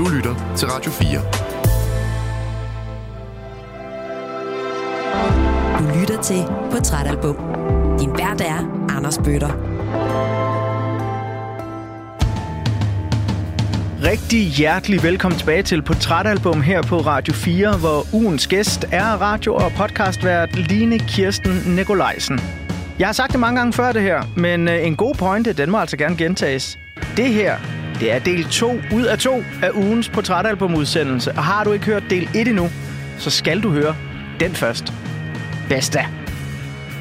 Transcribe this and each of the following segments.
Du lytter til Radio 4. Du lytter til Portrætalbum. Din vært er Anders Bøtter. Rigtig hjertelig velkommen tilbage til Portrætalbum her på Radio 4, hvor ugens gæst er radio- og podcastvært Line Kirsten Nikolajsen. Jeg har sagt det mange gange før det her, men øh, en god pointe, den må altså gerne gentages. Det her, det er del 2 ud af 2 af ugens portrætalbumudsendelse, og har du ikke hørt del 1 endnu, så skal du høre den først. Basta!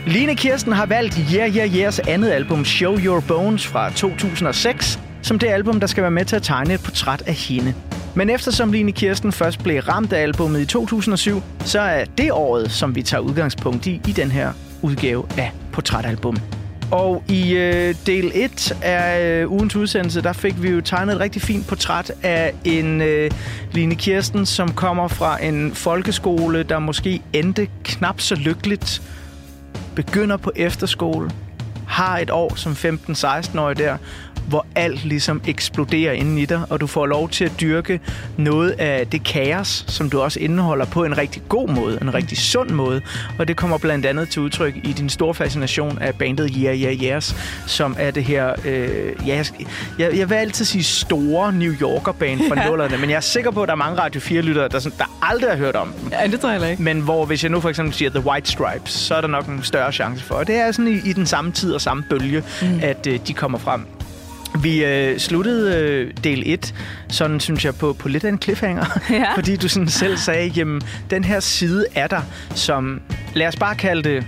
Line Kirsten har valgt Yeah Yeah Yeahs andet album Show Your Bones fra 2006, som det album, der skal være med til at tegne et portræt af hende. Men eftersom Line Kirsten først blev ramt af albummet i 2007, så er det året, som vi tager udgangspunkt i, i den her udgave af Portrætalbum. Og i øh, del 1 af øh, ugens udsendelse, der fik vi jo tegnet et rigtig fint portræt af en øh, Line Kirsten, som kommer fra en folkeskole, der måske endte knap så lykkeligt, begynder på efterskole, har et år som 15-16-årig der, hvor alt ligesom eksploderer inden i dig, og du får lov til at dyrke noget af det kaos, som du også indeholder på en rigtig god måde, en rigtig sund måde. Og det kommer blandt andet til udtryk i din store fascination af bandet Yeah Yeah Yeahs, som er det her, øh, ja, jeg, jeg vil altid sige store New Yorker band fra ja. nullerne, men jeg er sikker på, at der er mange Radio 4-lyttere, der, sådan, der aldrig har hørt om dem. Ja, det tror jeg ikke. Men hvor hvis jeg nu for eksempel siger The White Stripes, så er der nok en større chance for. Og det er sådan i, i den samme tid og samme bølge, mm. at øh, de kommer frem. Vi øh, sluttede øh, del 1, sådan synes jeg, på, på lidt af en cliffhanger. Ja. fordi du sådan selv sagde, jamen, den her side er der, som, lad os bare kalde det,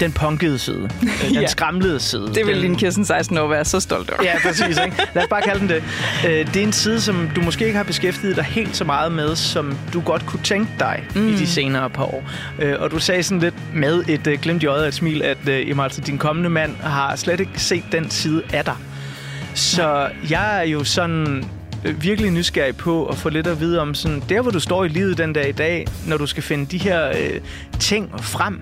den punkede side. Øh, den ja. skramlede side. Det vil den... din Kirsten 16 år være så stolt over. Ja, præcis. Ikke? Lad os bare kalde den det. Øh, det er en side, som du måske ikke har beskæftiget dig helt så meget med, som du godt kunne tænke dig mm. i de senere par år. Øh, og du sagde sådan lidt med et glimt i øjet og et smil, at jamen, altså, din kommende mand har slet ikke set den side af dig. Så jeg er jo sådan øh, virkelig nysgerrig på at få lidt at vide om sådan, der, hvor du står i livet den dag i dag, når du skal finde de her øh, ting frem.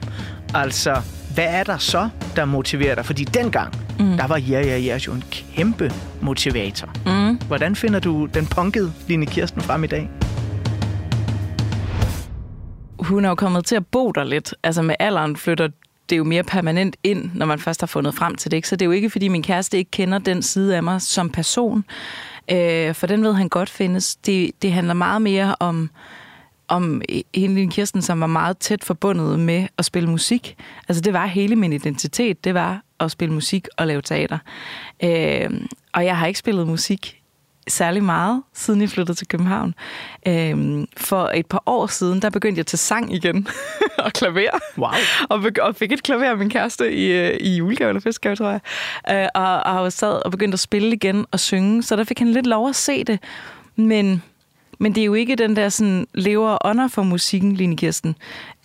Altså, hvad er der så, der motiverer dig? Fordi dengang, mm. der var Ja, ja, ja jo en kæmpe motivator. Mm. Hvordan finder du den punkede Line Kirsten frem i dag? Hun er jo kommet til at bo der lidt. Altså med alderen flytter det er jo mere permanent ind, når man først har fundet frem til det. Ikke? Så det er jo ikke, fordi min kæreste ikke kender den side af mig som person. Øh, for den ved han godt findes. Det, det handler meget mere om om Helene Kirsten, som var meget tæt forbundet med at spille musik. Altså det var hele min identitet, det var at spille musik og lave teater. Øh, og jeg har ikke spillet musik særlig meget, siden jeg flyttede til København. Øhm, for et par år siden, der begyndte jeg til sang igen og klaver. Wow. og, og fik et klaver af min kæreste i, øh, i julegave eller festgave, tror jeg. Øh, og, og sad og begyndte at spille igen og synge, så der fik han lidt lov at se det. Men, men det er jo ikke den der sådan, lever og ånder for musikken, Line Kirsten.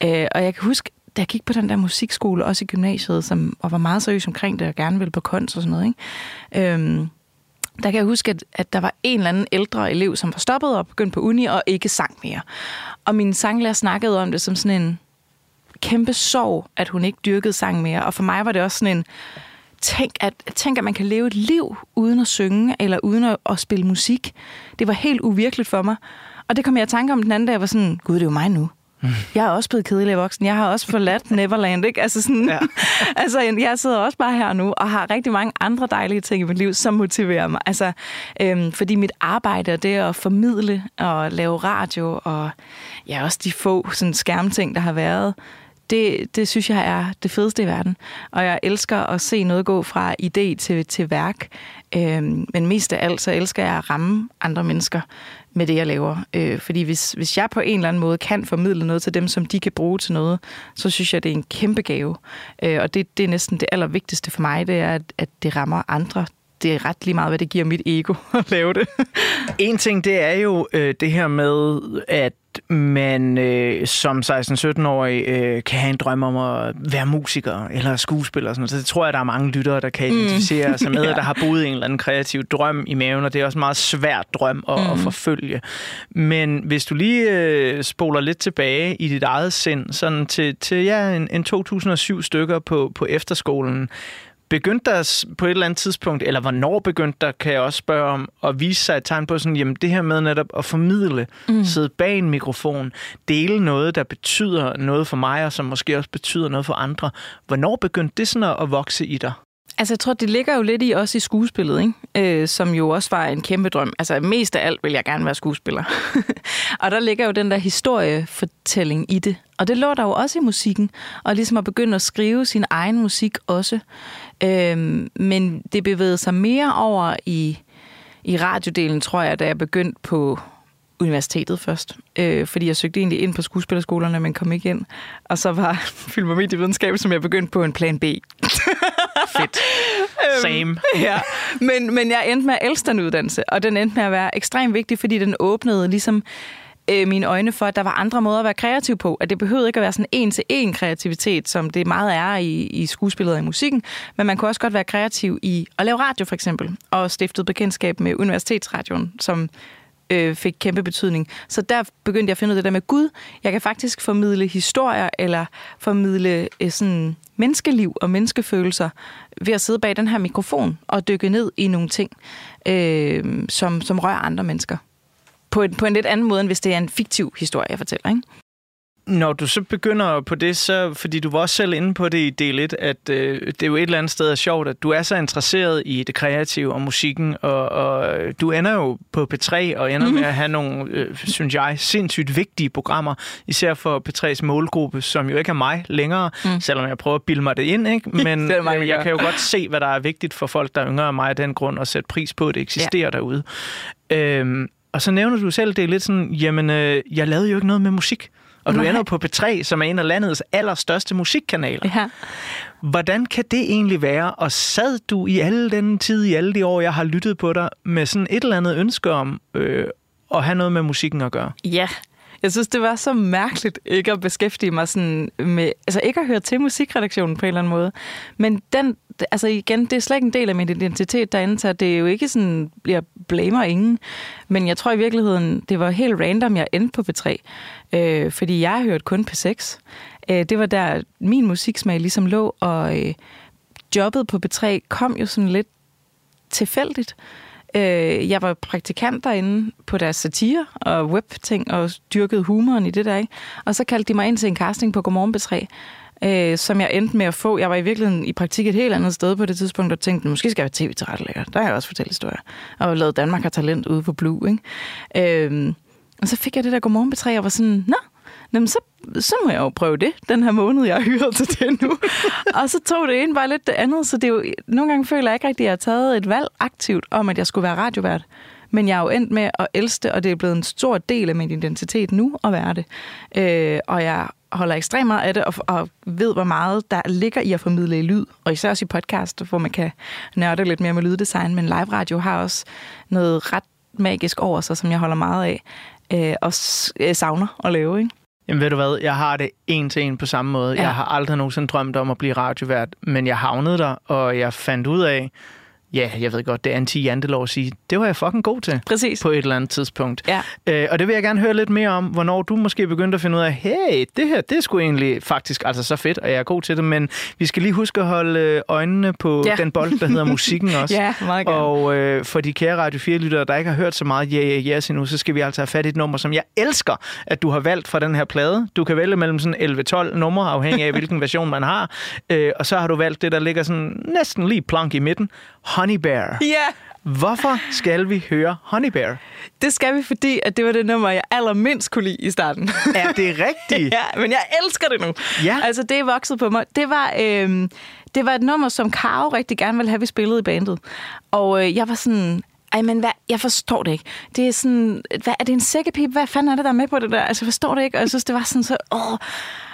Øh, og jeg kan huske, da jeg gik på den der musikskole, også i gymnasiet, som, og var meget seriøs omkring det, og gerne ville på kunst og sådan noget, ikke? Øhm, der kan jeg huske, at, at der var en eller anden ældre elev, som var stoppet og begyndt på uni og ikke sang mere. Og min sanglærer snakkede om det som sådan en kæmpe sorg, at hun ikke dyrkede sang mere. Og for mig var det også sådan en, tænk at, tænk, at man kan leve et liv uden at synge eller uden at, at spille musik. Det var helt uvirkeligt for mig. Og det kom jeg i tanke om den anden dag, jeg var sådan, gud, det er jo mig nu. Jeg er også blevet kedelig voksen. Jeg har også forladt Neverland, ikke? Altså, sådan, ja. altså, jeg sidder også bare her nu og har rigtig mange andre dejlige ting i mit liv, som motiverer mig. Altså, øhm, fordi mit arbejde er det at formidle og lave radio, og ja, også de få sådan, skærmting, der har været, det, det synes jeg er det fedeste i verden. Og jeg elsker at se noget gå fra idé til, til værk. Øhm, men mest af alt, så elsker jeg at ramme andre mennesker med det, jeg laver. Øh, fordi hvis, hvis jeg på en eller anden måde kan formidle noget til dem, som de kan bruge til noget, så synes jeg, det er en kæmpe gave. Øh, og det, det er næsten det allervigtigste for mig, det er, at, at det rammer andre det er ret lige meget, hvad det giver mit ego at lave det. en ting, det er jo øh, det her med, at man øh, som 16-17-årig øh, kan have en drøm om at være musiker eller skuespiller. Og sådan noget. Så det tror jeg, der er mange lyttere, der kan mm. identificere mm. sig med, ja. der har boet en eller anden kreativ drøm i maven, og det er også en meget svært drøm at, mm. at forfølge. Men hvis du lige øh, spoler lidt tilbage i dit eget sind, sådan til, til ja, en, en 2007 stykker på, på efterskolen, Begyndte der på et eller andet tidspunkt, eller hvornår begyndte der, kan jeg også spørge om, at vise sig et tegn på sådan, jamen det her med netop at formidle, mm. sidde bag en mikrofon, dele noget, der betyder noget for mig, og som måske også betyder noget for andre. Hvornår begyndte det sådan at vokse i dig? Altså, jeg tror, det ligger jo lidt i også i skuespillet, ikke? Øh, som jo også var en kæmpe drøm. Altså, mest af alt vil jeg gerne være skuespiller. og der ligger jo den der historiefortælling i det. Og det lå der jo også i musikken. Og ligesom at begynde at skrive sin egen musik også. Øh, men det bevægede sig mere over i, i radiodelen, tror jeg, da jeg begyndte på universitetet først, øh, fordi jeg søgte egentlig ind på skuespillerskolerne, men kom ikke ind. Og så var film- og medievidenskab, som jeg begyndte på en plan B. Fedt. Same. Øhm, ja. Men, men jeg endte med at elske den uddannelse, og den endte med at være ekstremt vigtig, fordi den åbnede ligesom øh, mine øjne for, at der var andre måder at være kreativ på. At det behøvede ikke at være sådan en-til-en kreativitet, som det meget er i, i skuespillet og i musikken, men man kunne også godt være kreativ i at lave radio for eksempel, og stiftet bekendtskab med Universitetsradioen, som øh, fik kæmpe betydning. Så der begyndte jeg at finde ud af det der med Gud. Jeg kan faktisk formidle historier, eller formidle øh, sådan menneskeliv og menneskefølelser ved at sidde bag den her mikrofon og dykke ned i nogle ting, øh, som, som rører andre mennesker. På en, på en lidt anden måde, end hvis det er en fiktiv historie, jeg fortæller. Ikke? Når du så begynder på det, så fordi du var også selv inde på det i del 1, at øh, det er jo et eller andet sted er sjovt, at du er så interesseret i det kreative og musikken, og, og du ender jo på P3 og ender mm. med at have nogle, øh, synes jeg, sindssygt vigtige programmer, især for P3's målgruppe, som jo ikke er mig længere, mm. selvom jeg prøver at bilde mig det ind, ikke? men det mange, jeg kan jo godt se, hvad der er vigtigt for folk, der er yngre end mig af den grund, og sætte pris på, at det eksisterer ja. derude. Øhm, og så nævner du selv, det er lidt sådan, jamen, øh, jeg lavede jo ikke noget med musik. Og Nej. du ender på P3, som er en af landets allerstørste musikkanaler. Ja. Hvordan kan det egentlig være? Og sad du i alle den tid, i alle de år, jeg har lyttet på dig, med sådan et eller andet ønske om øh, at have noget med musikken at gøre? Ja, jeg synes, det var så mærkeligt ikke at beskæftige mig sådan med... Altså ikke at høre til musikredaktionen på en eller anden måde. Men den, altså igen, det er slet ikke en del af min identitet derinde, så det er jo ikke sådan, jeg blamer ingen. Men jeg tror i virkeligheden, det var helt random, jeg endte på P3. Øh, fordi jeg har hørt kun P6. Øh, det var der, min musiksmag ligesom lå, og øh, jobbet på P3 kom jo sådan lidt tilfældigt. Øh, jeg var praktikant derinde på deres satire og webting og dyrkede humoren i det der, ikke? Og så kaldte de mig ind til en casting på Godmorgen B3, øh, som jeg endte med at få. Jeg var i virkeligheden i praktik et helt andet sted på det tidspunkt, og tænkte, måske skal jeg være tv lækker. Der har jeg også fortalt historier. Og lavet Danmark har talent ude på Blue, ikke? Øh, og så fik jeg det der Godmorgen B3, og var sådan, nå, Jamen, så, så må jeg jo prøve det, den her måned, jeg har hyret til det nu. og så tog det ene bare lidt det andet, så det er jo, nogle gange føler jeg ikke rigtig, at jeg har taget et valg aktivt om, at jeg skulle være radiovært. Men jeg er jo endt med at elske det, og det er blevet en stor del af min identitet nu at være det. Øh, og jeg holder ekstremt meget af det, og, og ved, hvor meget der ligger i at formidle i lyd. Og især også i podcast, hvor man kan nørde lidt mere med lyddesign. Men live radio har også noget ret magisk over sig, som jeg holder meget af, øh, og øh, savner at lave. Ikke? Jamen ved du hvad, jeg har det en til en på samme måde. Ja. Jeg har aldrig nogensinde drømt om at blive radiovært, men jeg havnede der, og jeg fandt ud af, ja, jeg ved godt, det er anti-jantelov at sige, det var jeg fucking god til. Præcis. På et eller andet tidspunkt. Ja. Øh, og det vil jeg gerne høre lidt mere om, hvornår du måske begyndte at finde ud af, hey, det her, det er sgu egentlig faktisk altså så fedt, og jeg er god til det, men vi skal lige huske at holde øh, øjnene på ja. den bold, der hedder musikken også. ja, meget gerne. Og øh, for de kære Radio 4-lyttere, der ikke har hørt så meget Yeah, yeah, yes endnu, så skal vi altså have fat i et nummer, som jeg elsker, at du har valgt fra den her plade. Du kan vælge mellem sådan 11-12 numre, afhængig af hvilken version man har. Øh, og så har du valgt det, der ligger sådan næsten lige plank i midten. Honey Bear. Ja. Hvorfor skal vi høre Honey Bear? Det skal vi, fordi at det var det nummer, jeg allermindst kunne lide i starten. Er det rigtigt? ja, men jeg elsker det nu. Ja. Altså, det er vokset på mig. Det var, øh, det var et nummer, som Karo rigtig gerne ville have, vi spillede i bandet. Og øh, jeg var sådan, ej, men hvad, jeg forstår det ikke. Det er sådan, hvad, er det en sækkepip? Hvad fanden er det, der er med på det der? Altså, jeg forstår det ikke. Og jeg synes, det var sådan så, åh.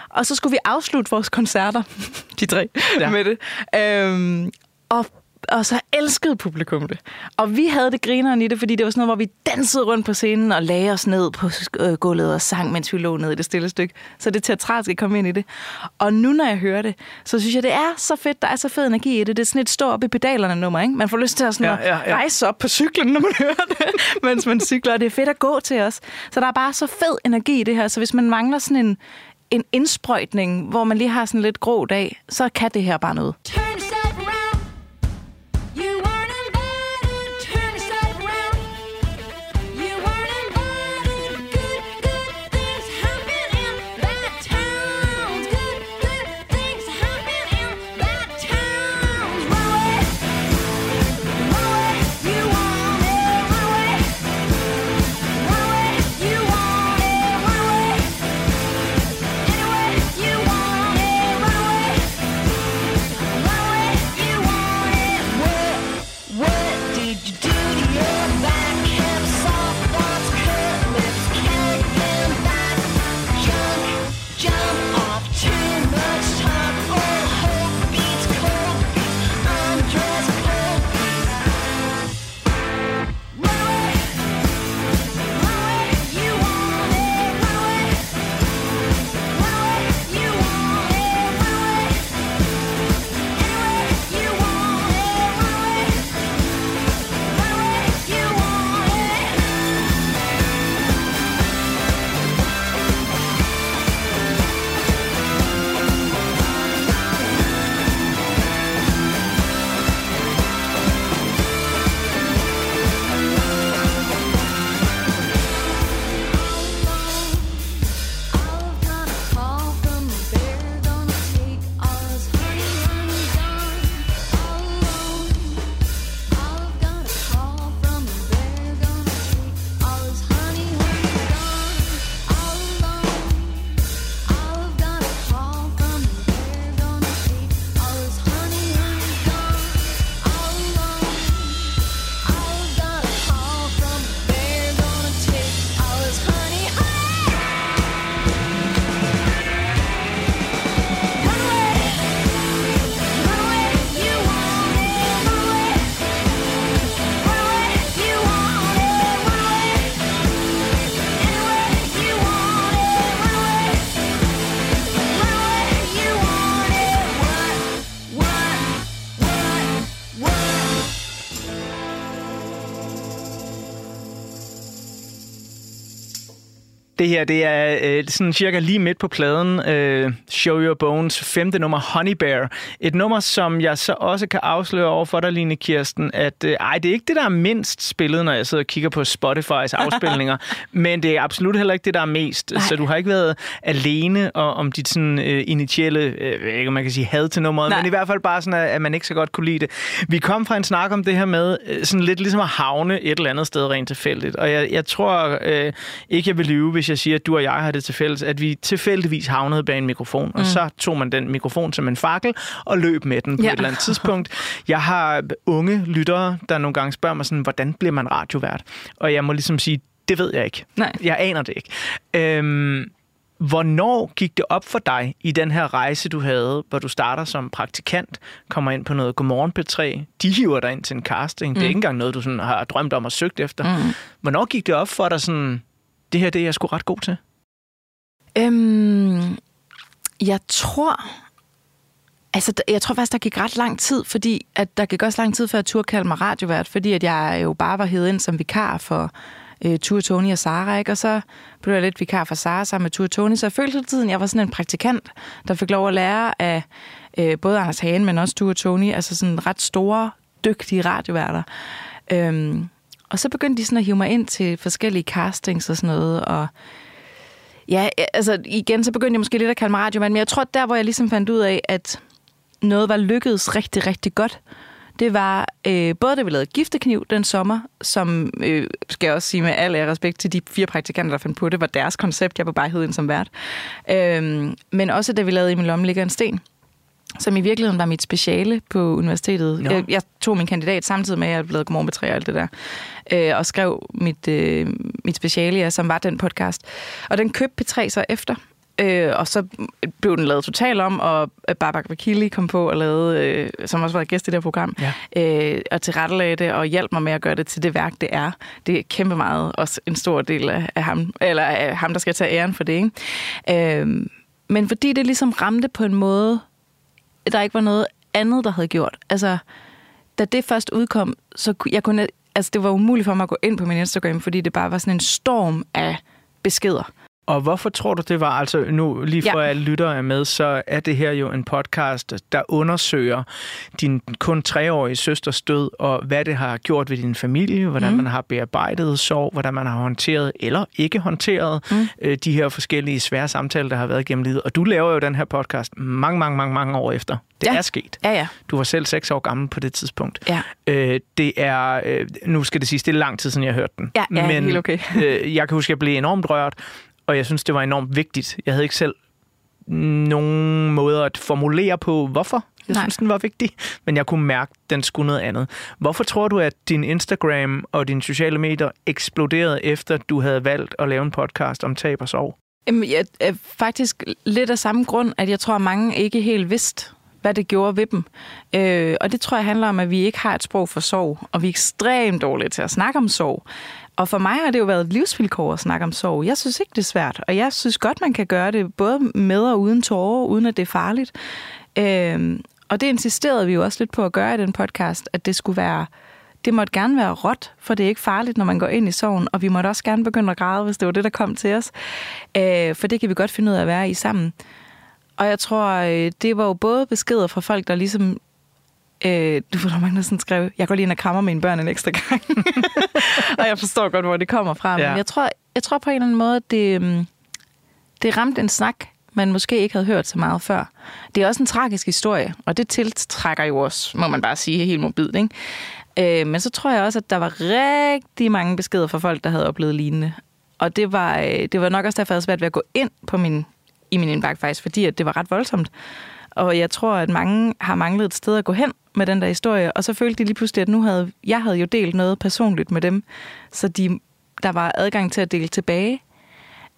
Og så skulle vi afslutte vores koncerter, de tre, ja. med det. Øhm, og og så elskede publikum det. Og vi havde det grineren i det, fordi det var sådan noget, hvor vi dansede rundt på scenen og lagde os ned på øh, gulvet og sang, mens vi lå ned i det stille stykke. Så det teatralske kom ind i det. Og nu, når jeg hører det, så synes jeg, det er så fedt. Der er så fed energi i det. Det er sådan et stå op i pedalerne nummer, ikke? Man får lyst til at, sådan ja, ja, ja. rejse op på cyklen, når man hører det, mens man cykler. det er fedt at gå til os. Så der er bare så fed energi i det her. Så hvis man mangler sådan en, en indsprøjtning, hvor man lige har sådan lidt grå dag, så kan det her bare noget. Det her, det er øh, sådan cirka lige midt på pladen. Øh, Show Your Bones, femte nummer, Honey Bear. Et nummer, som jeg så også kan afsløre over for dig, Line Kirsten, at øh, ej, det er ikke det, der er mindst spillet, når jeg sidder og kigger på Spotify's afspilninger, men det er absolut heller ikke det, der er mest. Nej. Så du har ikke været alene og, om dit sådan øh, initielle, øh, ikke man kan sige had til nummeret, Nej. men i hvert fald bare sådan, at, at man ikke så godt kunne lide det. Vi kom fra en snak om det her med øh, sådan lidt ligesom at havne et eller andet sted rent tilfældigt, og jeg, jeg tror øh, ikke, jeg vil lyve, hvis jeg siger, at du og jeg har det til fælles, at vi tilfældigvis havnede bag en mikrofon, mm. og så tog man den mikrofon som en fakkel og løb med den på ja. et eller andet tidspunkt. Jeg har unge lyttere, der nogle gange spørger mig sådan, hvordan bliver man radiovært? Og jeg må ligesom sige, det ved jeg ikke. Nej. Jeg aner det ikke. Øhm, Hvornår gik det op for dig i den her rejse, du havde, hvor du starter som praktikant, kommer ind på noget Godmorgen P3, de hiver dig ind til en casting. Mm. Det er mm. ikke engang noget, du sådan har drømt om og søgt efter. Mm. Hvornår gik det op for dig sådan, det her det er jeg sgu ret god til? Øhm, jeg tror... Altså, jeg tror faktisk, der gik ret lang tid, fordi at der gik også lang tid, før jeg turde kalde mig radiovært, fordi at jeg jo bare var hed ind som vikar for øh, Ture Tony og Sara, ikke? og så blev jeg lidt vikar for Sara sammen med Ture Tony, så jeg følte hele tiden, at jeg var sådan en praktikant, der fik lov at lære af øh, både Anders Hagen, men også Ture Tony, altså sådan ret store, dygtige radioværter. Øhm, og så begyndte de sådan at hive mig ind til forskellige castings og sådan noget, og ja, altså igen, så begyndte jeg måske lidt at kalde mig radiomand, men jeg tror, der hvor jeg ligesom fandt ud af, at noget var lykkedes rigtig, rigtig godt, det var øh, både, da vi lavede Giftekniv den sommer, som, øh, skal jeg også sige med al respekt til de fire praktikanter, der fandt på det, var deres koncept. Jeg var bare hed ind som vært. Øh, men også, da vi lavede I min lomme ligger en sten, som i virkeligheden var mit speciale på universitetet. Jeg, jeg tog min kandidat samtidig med, at jeg blev godmorgen med tre og alt det der, øh, og skrev mit, øh, mit speciale, ja, som var den podcast. Og den købte P3 så efter. Øh, og så blev den lavet totalt om, og Babak Vakili kom på og lavede, øh, som også var gæst i det her program, ja. øh, og tilrettelagde det og hjalp mig med at gøre det til det værk, det er. Det er kæmpe meget også en stor del af, af ham, eller af ham, der skal tage æren for det. Ikke? Øh, men fordi det ligesom ramte på en måde, der ikke var noget andet, der havde gjort. Altså, da det først udkom, så jeg kunne, altså det var umuligt for mig at gå ind på min Instagram, fordi det bare var sådan en storm af beskeder. Og hvorfor tror du, det var? Altså nu, lige for ja. at lyttere er med, så er det her jo en podcast, der undersøger din kun treårige søsters død, og hvad det har gjort ved din familie, hvordan mm. man har bearbejdet sorg, hvordan man har håndteret eller ikke håndteret mm. øh, de her forskellige svære samtaler, der har været gennem livet. Og du laver jo den her podcast mange, mange, mange, mange år efter. Det ja. er sket. Ja, ja. Du var selv seks år gammel på det tidspunkt. Ja. Øh, det er, øh, nu skal det sige, det er lang tid siden, jeg hørte den. Ja, ja Men, helt okay. øh, jeg kan huske, at jeg blev enormt rørt, og jeg synes, det var enormt vigtigt. Jeg havde ikke selv nogen måder at formulere på, hvorfor jeg Nej. synes, den var vigtig, men jeg kunne mærke, at den skulle noget andet. Hvorfor tror du, at din Instagram og dine sociale medier eksploderede, efter du havde valgt at lave en podcast om tab og sorg? Jamen, jeg, er faktisk lidt af samme grund, at jeg tror, at mange ikke helt vidste, hvad det gjorde ved dem. Øh, og det tror jeg handler om, at vi ikke har et sprog for sorg, og vi er ekstremt dårlige til at snakke om sorg. Og for mig har det jo været et livsvilkår at snakke om sorg. Jeg synes ikke, det er svært, og jeg synes godt, man kan gøre det både med og uden tårer, uden at det er farligt. Øhm, og det insisterede vi jo også lidt på at gøre i den podcast, at det skulle være det måtte gerne være råt, for det er ikke farligt, når man går ind i sorgen, og vi måtte også gerne begynde at græde, hvis det var det, der kom til os. Øh, for det kan vi godt finde ud af at være i sammen. Og jeg tror, øh, det var jo både beskeder fra folk, der ligesom... Øh, du får der mange, der sådan skrev, jeg går lige ind og krammer mine børn en ekstra gang. og jeg forstår godt, hvor det kommer fra. Ja. Men jeg tror, jeg tror på en eller anden måde, at det, øhm, det ramte en snak, man måske ikke havde hørt så meget før. Det er også en tragisk historie, og det tiltrækker jo også, må man bare sige, helt mobilt. Ikke? Øh, men så tror jeg også, at der var rigtig mange beskeder fra folk, der havde oplevet lignende. Og det var, øh, det var nok også derfor, jeg havde svært ved at gå ind på min i min indbakke faktisk, fordi at det var ret voldsomt. Og jeg tror, at mange har manglet et sted at gå hen med den der historie, og så følte de lige pludselig, at nu havde jeg havde jo delt noget personligt med dem, så de, der var adgang til at dele tilbage.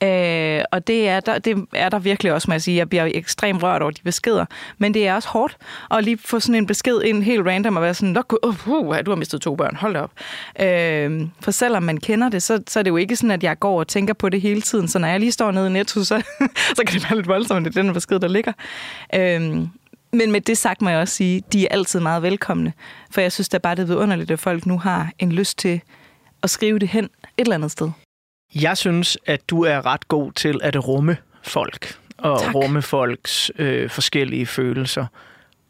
Øh, og det er, der, det er der virkelig også, må jeg sige. Jeg bliver ekstremt rørt over de beskeder. Men det er også hårdt at lige få sådan en besked ind helt random og være sådan, uh, uh, du har mistet to børn, hold op. Øh, for selvom man kender det, så, så er det jo ikke sådan, at jeg går og tænker på det hele tiden. Så når jeg lige står nede i Netto, så, så kan det være lidt voldsomt, at det er den besked, der ligger. Øh, men med det sagt må jeg også sige, de er altid meget velkomne. For jeg synes, det er bare det vidunderligt, at folk nu har en lyst til at skrive det hen et eller andet sted. Jeg synes, at du er ret god til at rumme folk og Tak. rumme folks øh, forskellige følelser.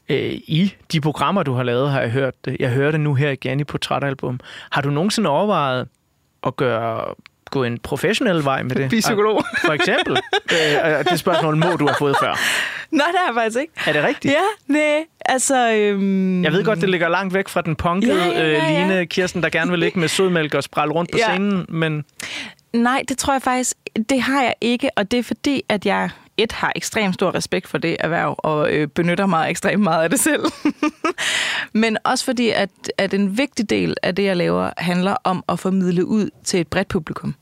Øh, I de programmer, du har lavet, har jeg hørt det. Jeg hørte det nu her igen i Portrætalbum. Har du nogensinde overvejet at gøre gå en professionel vej med det? Blive psykolog. For eksempel. øh, det spørgsmål må du have fået før. Nej, det er jeg faktisk ikke. Er det rigtigt? Ja, nej. Altså, øhm, Jeg ved godt, det ligger langt væk fra den punkede Ja, ja, ja, øh, ja. Line Kirsten, der gerne vil ligge med sødmælk og sprælle rundt på Ja. scenen, men Nej, det tror jeg faktisk, det har jeg ikke, og det er fordi, at jeg et har ekstremt stor respekt for det erhverv, og øh, benytter mig ekstremt meget af det selv. Men også fordi, at, at en vigtig del af det, jeg laver, handler om at formidle ud til et bredt publikum.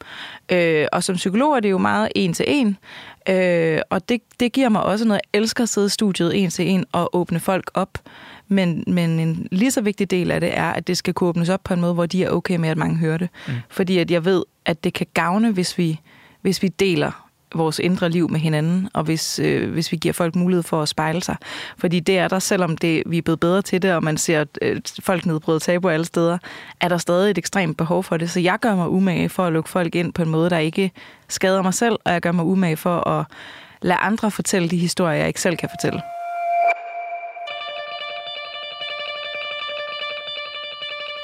Øh, og som psykolog er det jo meget en til en, øh, og det, det giver mig også noget. Jeg elsker at sidde i studiet en til en og åbne folk op. Men, men en lige så vigtig del af det er, at det skal kunne åbnes op på en måde, hvor de er okay med, at mange hører det. Mm. Fordi at jeg ved, at det kan gavne, hvis vi, hvis vi deler vores indre liv med hinanden, og hvis, øh, hvis vi giver folk mulighed for at spejle sig. Fordi det er der, selvom det, vi er blevet bedre til det, og man ser øh, folk nedbryde tabu alle steder, er der stadig et ekstremt behov for det. Så jeg gør mig umage for at lukke folk ind på en måde, der ikke skader mig selv, og jeg gør mig umage for at lade andre fortælle de historier, jeg ikke selv kan fortælle.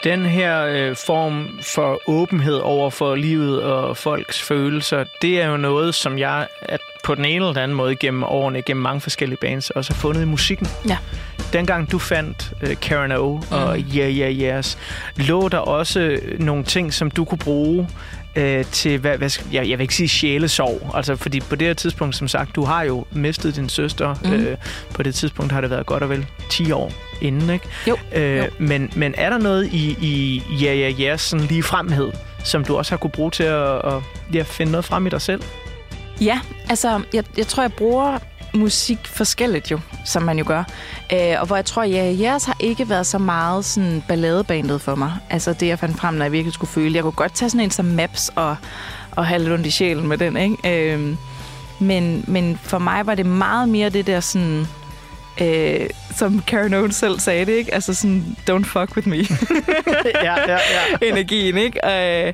Den her øh, form for åbenhed over for livet og folks følelser, det er jo noget, som jeg at på den ene eller den anden måde gennem årene, gennem mange forskellige bands, også har fundet i musikken. Ja. Dengang du fandt øh, Karen O og Yeah Yeah Yes, lå der også øh, nogle ting, som du kunne bruge øh, til, hvad, hvad jeg, jeg vil ikke sige sjælesorg, altså fordi på det her tidspunkt, som sagt, du har jo mistet din søster. Mhm. Øh, på det tidspunkt har det været godt og vel 10 år inden, ikke? Jo. Øh, Jo. Men, men er der noget i, i Ja Ja Ja sådan lige fremhed, som du også har kunne bruge til at, at ja, finde noget frem i dig selv? Ja, altså, jeg, jeg tror, jeg bruger musik forskelligt jo, som man jo gør. Øh, og hvor jeg tror, ja, jeres har ikke været så meget sådan balladebandet for mig. Altså det, jeg fandt frem, når jeg virkelig skulle føle. Jeg kunne godt tage sådan en som Maps og, og have lidt ondt i sjælen med den, ikke? Øh, men, men for mig var det meget mere det der sådan... Øh, som Karen Owen selv sagde det, ikke? Altså sådan, don't fuck with me. ja, ja, ja. energien, ikke? Øh,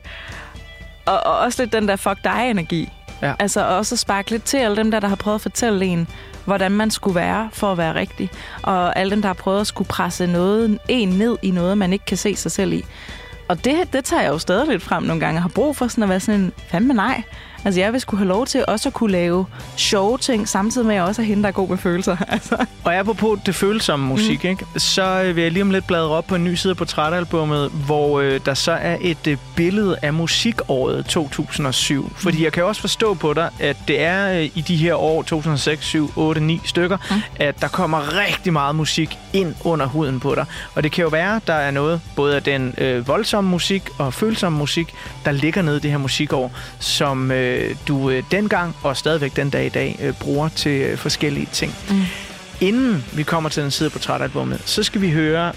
og, og også lidt den der fuck dig-energi. Ja. Altså også at sparke lidt til alle dem der, der har prøvet at fortælle en, hvordan man skulle være for at være rigtig. Og alle dem, der har prøvet at skulle presse noget, en ned i noget, man ikke kan se sig selv i. Og det, det tager jeg jo stadig lidt frem nogle gange. Jeg har brug for sådan at være sådan en, fandme nej. Altså jeg vil skulle have lov til også at kunne lave sjove ting, samtidig med at jeg også er hende, der er god med følelser. Altså. Og apropos det følsomme musik, mm. ikke? så øh, vil jeg lige om lidt bladre op på en ny side på portrætalbummet, hvor øh, der så er et øh, billede af musikåret 2007. Fordi jeg kan også forstå på dig, at det er øh, i de her år 2006, 7, 8, 9 stykker, mm. at der kommer rigtig meget musik ind under huden på dig. Og det kan jo være, der er noget, både af den øh, voldsomme musik og følsomme musik, der ligger nede i det her musikår, som øh, du øh, dengang og stadigvæk den dag i dag øh, bruger til øh, forskellige ting. Mm. Inden vi kommer til den side på portrætalbummet, så skal vi høre,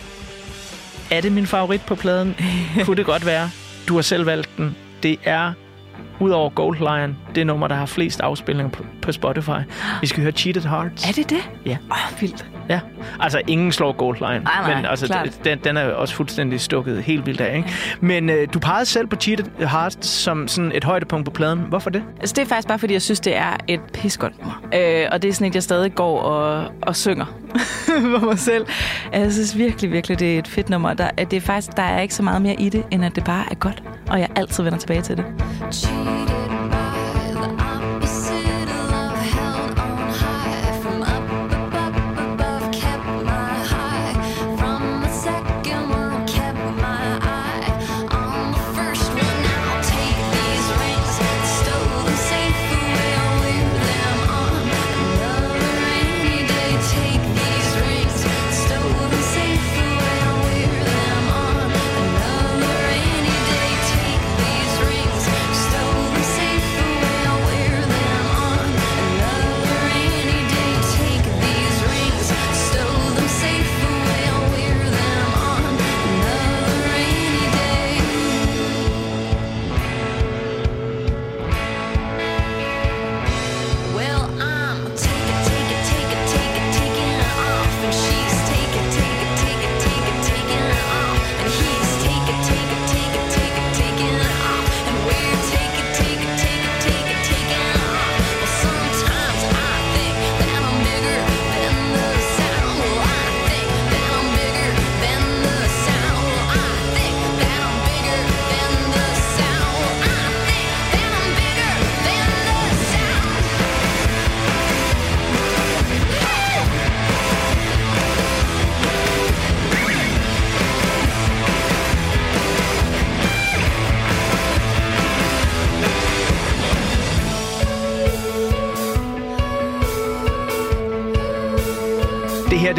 er det min favorit på pladen? Kunne det godt være? Du har selv valgt den. Det er, udover Gold Lion, det nummer, der har flest afspilninger på, på Spotify. Vi skal høre Cheated Hearts. Er det det? Ja. Åh, oh, vildt. Ja, altså ingen slår Gold Lion, Nej, nej, men altså, klart. den, den er også fuldstændig stukket helt vildt af. Ikke? Men øh, du pegede selv på Cheated Hearts som sådan et højdepunkt på pladen. Hvorfor det? Altså, det er faktisk bare, fordi jeg synes, det er et pissegodt nummer. Øh, og det er sådan et, jeg stadig går og, og synger for mig selv. Jeg synes virkelig, virkelig, det er et fedt nummer. Der, det er faktisk, der er ikke så meget mere i det, end at det bare er godt. Og jeg altid vender tilbage til det. Cheated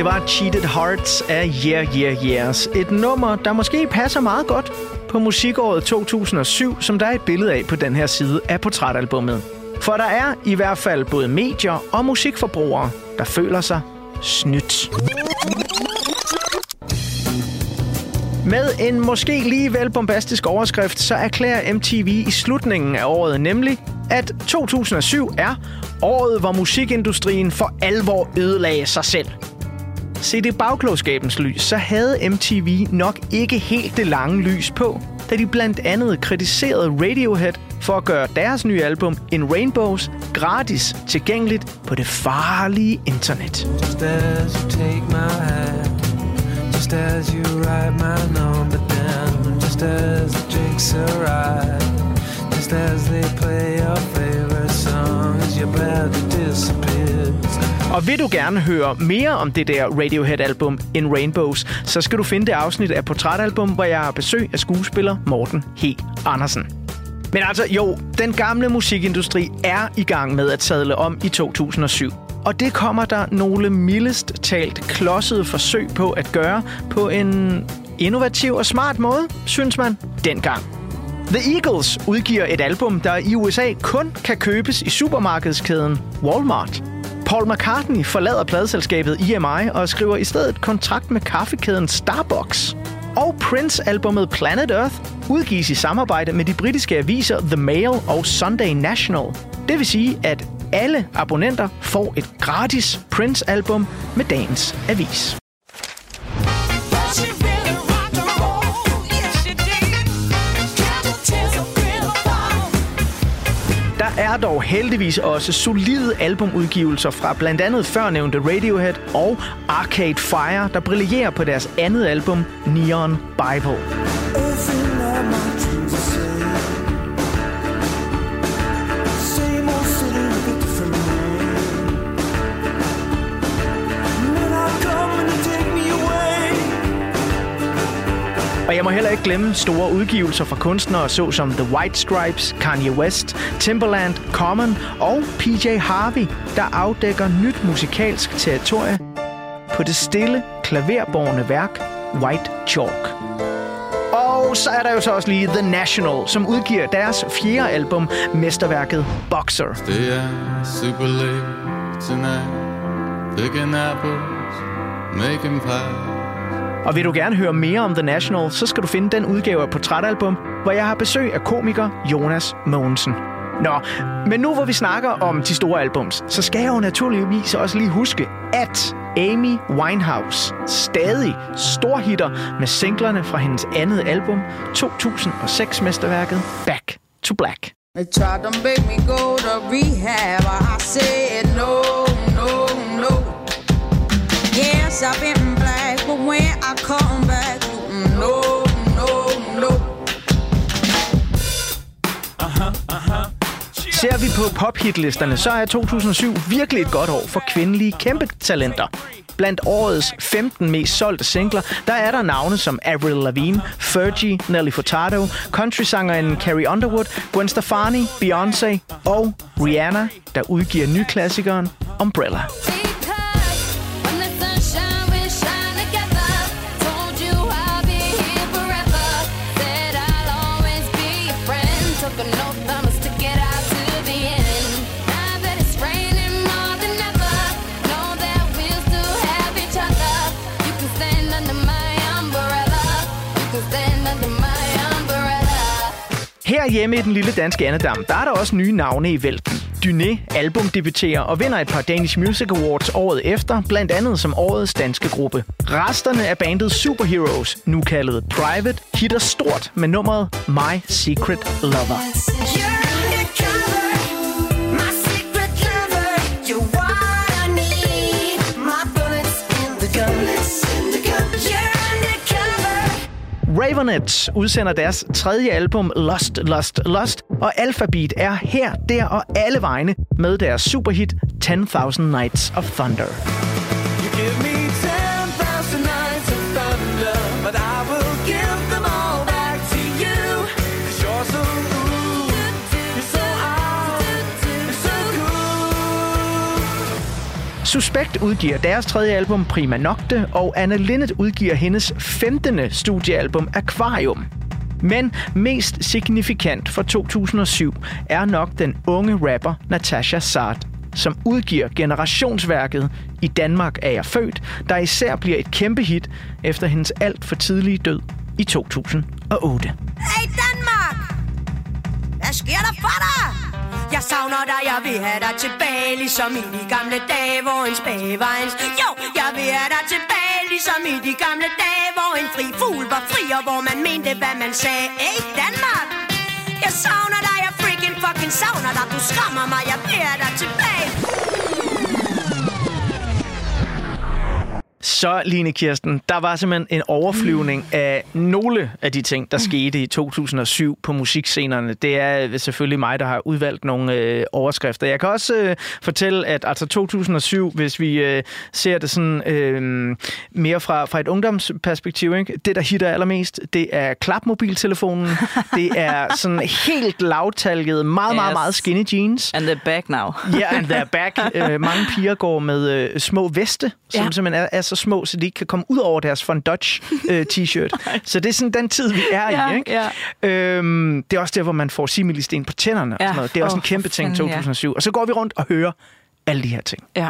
Det var Cheated Hearts af Yeah Yeah Yeahs. Et nummer, der måske passer meget godt på musikåret 2007, som der er et billede af på den her side af portrætalbummet. For der er i hvert fald både medier og musikforbrugere, der føler sig snydt. Med en måske lige vel bombastisk overskrift, så erklærer MTV i slutningen af året nemlig, at 2007 er året, hvor musikindustrien for alvor ødelagde sig selv. Set i bagklogskabens lys, så havde MTV nok ikke helt det lange lys på, da de blandt andet kritiserede Radiohead for at gøre deres nye album In Rainbows gratis tilgængeligt på det farlige internet. Just as you take my hand, just as you write my number down, just as the drinks arrive, just as they play your favorite songs, you you're about to disappear. Og vil du gerne høre mere om det der Radiohead-album In Rainbows, så skal du finde det afsnit af Portrætalbum, hvor jeg har besøg af skuespiller Morten H. Andersen. Men altså, jo, den gamle musikindustri er i gang med at sadle om i 2007. Og det kommer der nogle mildest talt klodsede forsøg på at gøre på en innovativ og smart måde, synes man, dengang. The Eagles udgiver et album, der i USA kun kan købes i supermarkedskæden Walmart. Paul McCartney forlader pladeselskabet EMI og skriver i stedet kontrakt med kaffekæden Starbucks. Og Prince-albummet Planet Earth udgives i samarbejde med de britiske aviser The Mail og Sunday National. Det vil sige, at alle abonnenter får et gratis Prince-album med dagens avis. Er dog heldigvis også solide albumudgivelser fra blandt andet førnævnte Radiohead og Arcade Fire, der brillerer på deres andet album, Neon Bible. Og jeg må heller ikke glemme store udgivelser fra kunstnere såsom The White Stripes, Kanye West, Timbaland, Common og PJ Harvey, der afdækker nyt musikalsk territorie på det stille, klaverborgende værk White Chalk. Og så er der jo så også lige The National, som udgiver deres fjerde album, mesterværket Boxer. Stay out super late tonight, picking apples, making pies. Og vil du gerne høre mere om The National, så skal du finde den udgave af Portrætalbum, hvor jeg har besøg af komiker Jonas Mogensen. Nå, men nu hvor vi snakker om de store albums, så skal jeg jo naturligvis også lige huske, at Amy Winehouse stadig storhitter med singlerne fra hendes andet album, 2006-mesterværket Back to Black. They tried to make me go to rehab. I said no, no, no. Yes, I've been black, when I come back, mm, no, no, no. Ser vi på pophitlisterne, så er 2007 virkelig et godt år for kvindelige kæmpe talenter. Blandt årets 15 mest solgte singler, der er der navne som Avril Lavigne, Fergie, Nelly Furtado, countrysangeren Carrie Underwood, Gwen Stefani, Beyoncé og Rihanna, der udgiver nyklassikeren Umbrella. Her hjemme i den lille danske andedam, der er der også nye navne i vælten. Dyné albumdebuterer og vinder et par Danish Music Awards året efter, blandt andet som årets danske gruppe. Resterne af bandet Superheroes, nu kaldet Private, hitter stort med nummeret My Secret Lover. You're Ravenet udsender deres tredje album Lost, Lost, Lost, og Alphabet er her, der og alle vegne med deres superhit 10.000 Nights of Thunder. Suspekt udgiver deres tredje album Prima Nocte, og Anne Linnet udgiver hendes 15. studiealbum Aquarium. Men mest signifikant for 2007 er nok den unge rapper Natasha Sart, som udgiver generationsværket I Danmark er jeg født, der især bliver et kæmpe hit efter hendes alt for tidlige død i 2008. Hey Danmark! Hvad sker der for dig? Jeg savner dig, jeg vil have dig tilbage Ligesom i de gamle dage, hvor en spage var en... Jo, jeg vil have dig tilbage Ligesom i de gamle dage, hvor en fri fugl var fri Og hvor man mente, hvad man sagde. Hey Danmark! Jeg savner dig, jeg freaking fucking savner dig. Du skræmmer mig, jeg vil have dig tilbage. Så, Line Kirsten, der var simpelthen en overflyvning af nogle af de ting, der skete i 2007 på musikscenerne. Det er selvfølgelig mig, der har udvalgt nogle øh, overskrifter. Jeg kan også øh, fortælle, at altså 2007, hvis vi øh, ser det sådan øh, mere fra, fra et ungdomsperspektiv, ikke? det der hitter allermest, det er klapmobiltelefonen. det er sådan helt lavtalget, meget, meget, Yes. meget skinny jeans. And they're back now. Ja, yeah, and they're back. Uh, mange piger går med øh, små veste, som Ja. simpelthen er, er så små, så de ikke kan komme ud over deres Von Dutch øh, t-shirt. så det er sådan den tid, vi er Ja, i. Ikke? Øhm, det er også der, hvor man får similisten på tænderne. Og Ja. sådan noget. Det er også Åh, en kæmpe ting i fanden, ja. 2007. Og så går vi rundt og hører alle de her ting. Ja.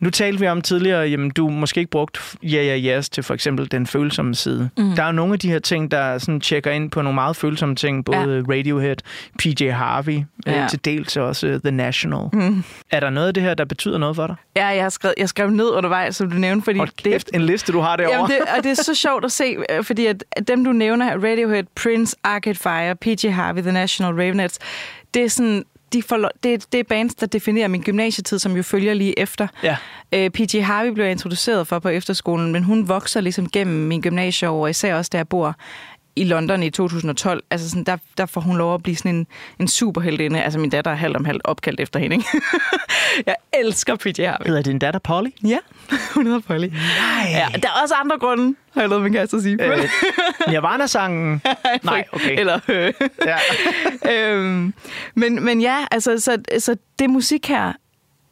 Nu talte vi om tidligere, jamen du måske ikke brugt ja, ja, yes til for eksempel den følsomme side. Mm. Der er nogle af de her ting, der sådan tjekker ind på nogle meget følsomme ting, både ja. Radiohead, PJ Harvey, ja. Ja. øh, til dels også øh, The National. Mm. Er der noget af det her, der betyder noget for dig? Ja, jeg har skrevet, jeg skrev ned undervejs, som du nævnte, fordi Hold kæft, en liste, du har derovre. Jamen det, og det er så sjovt at se, øh, fordi at at dem, du nævner her, Radiohead, Prince, Arcade Fire, PJ Harvey, The National, Ravenets, det er sådan, de lo- det, det er bands, der definerer min gymnasietid, som jo følger lige efter. Ja. Øh, PJ Harvey blev jeg introduceret for på efterskolen, men hun vokser ligesom gennem min gymnasieår, især også der jeg bor i London i 2012. Altså sådan, der, der får hun lov at blive sådan en, en superheldinde. Altså min datter er halvt om halvt opkaldt efter hende. Ikke? jeg elsker PJ Harvey. Hedder din datter Polly? Ja, hun hedder Polly. Nej. Ja, der er også andre grunde, har jeg lavet min kæreste at sige. Øh, Nirvana-sangen? Nej, okay. Eller, øh. Ja. øhm, men, men ja, altså, så, så det musik her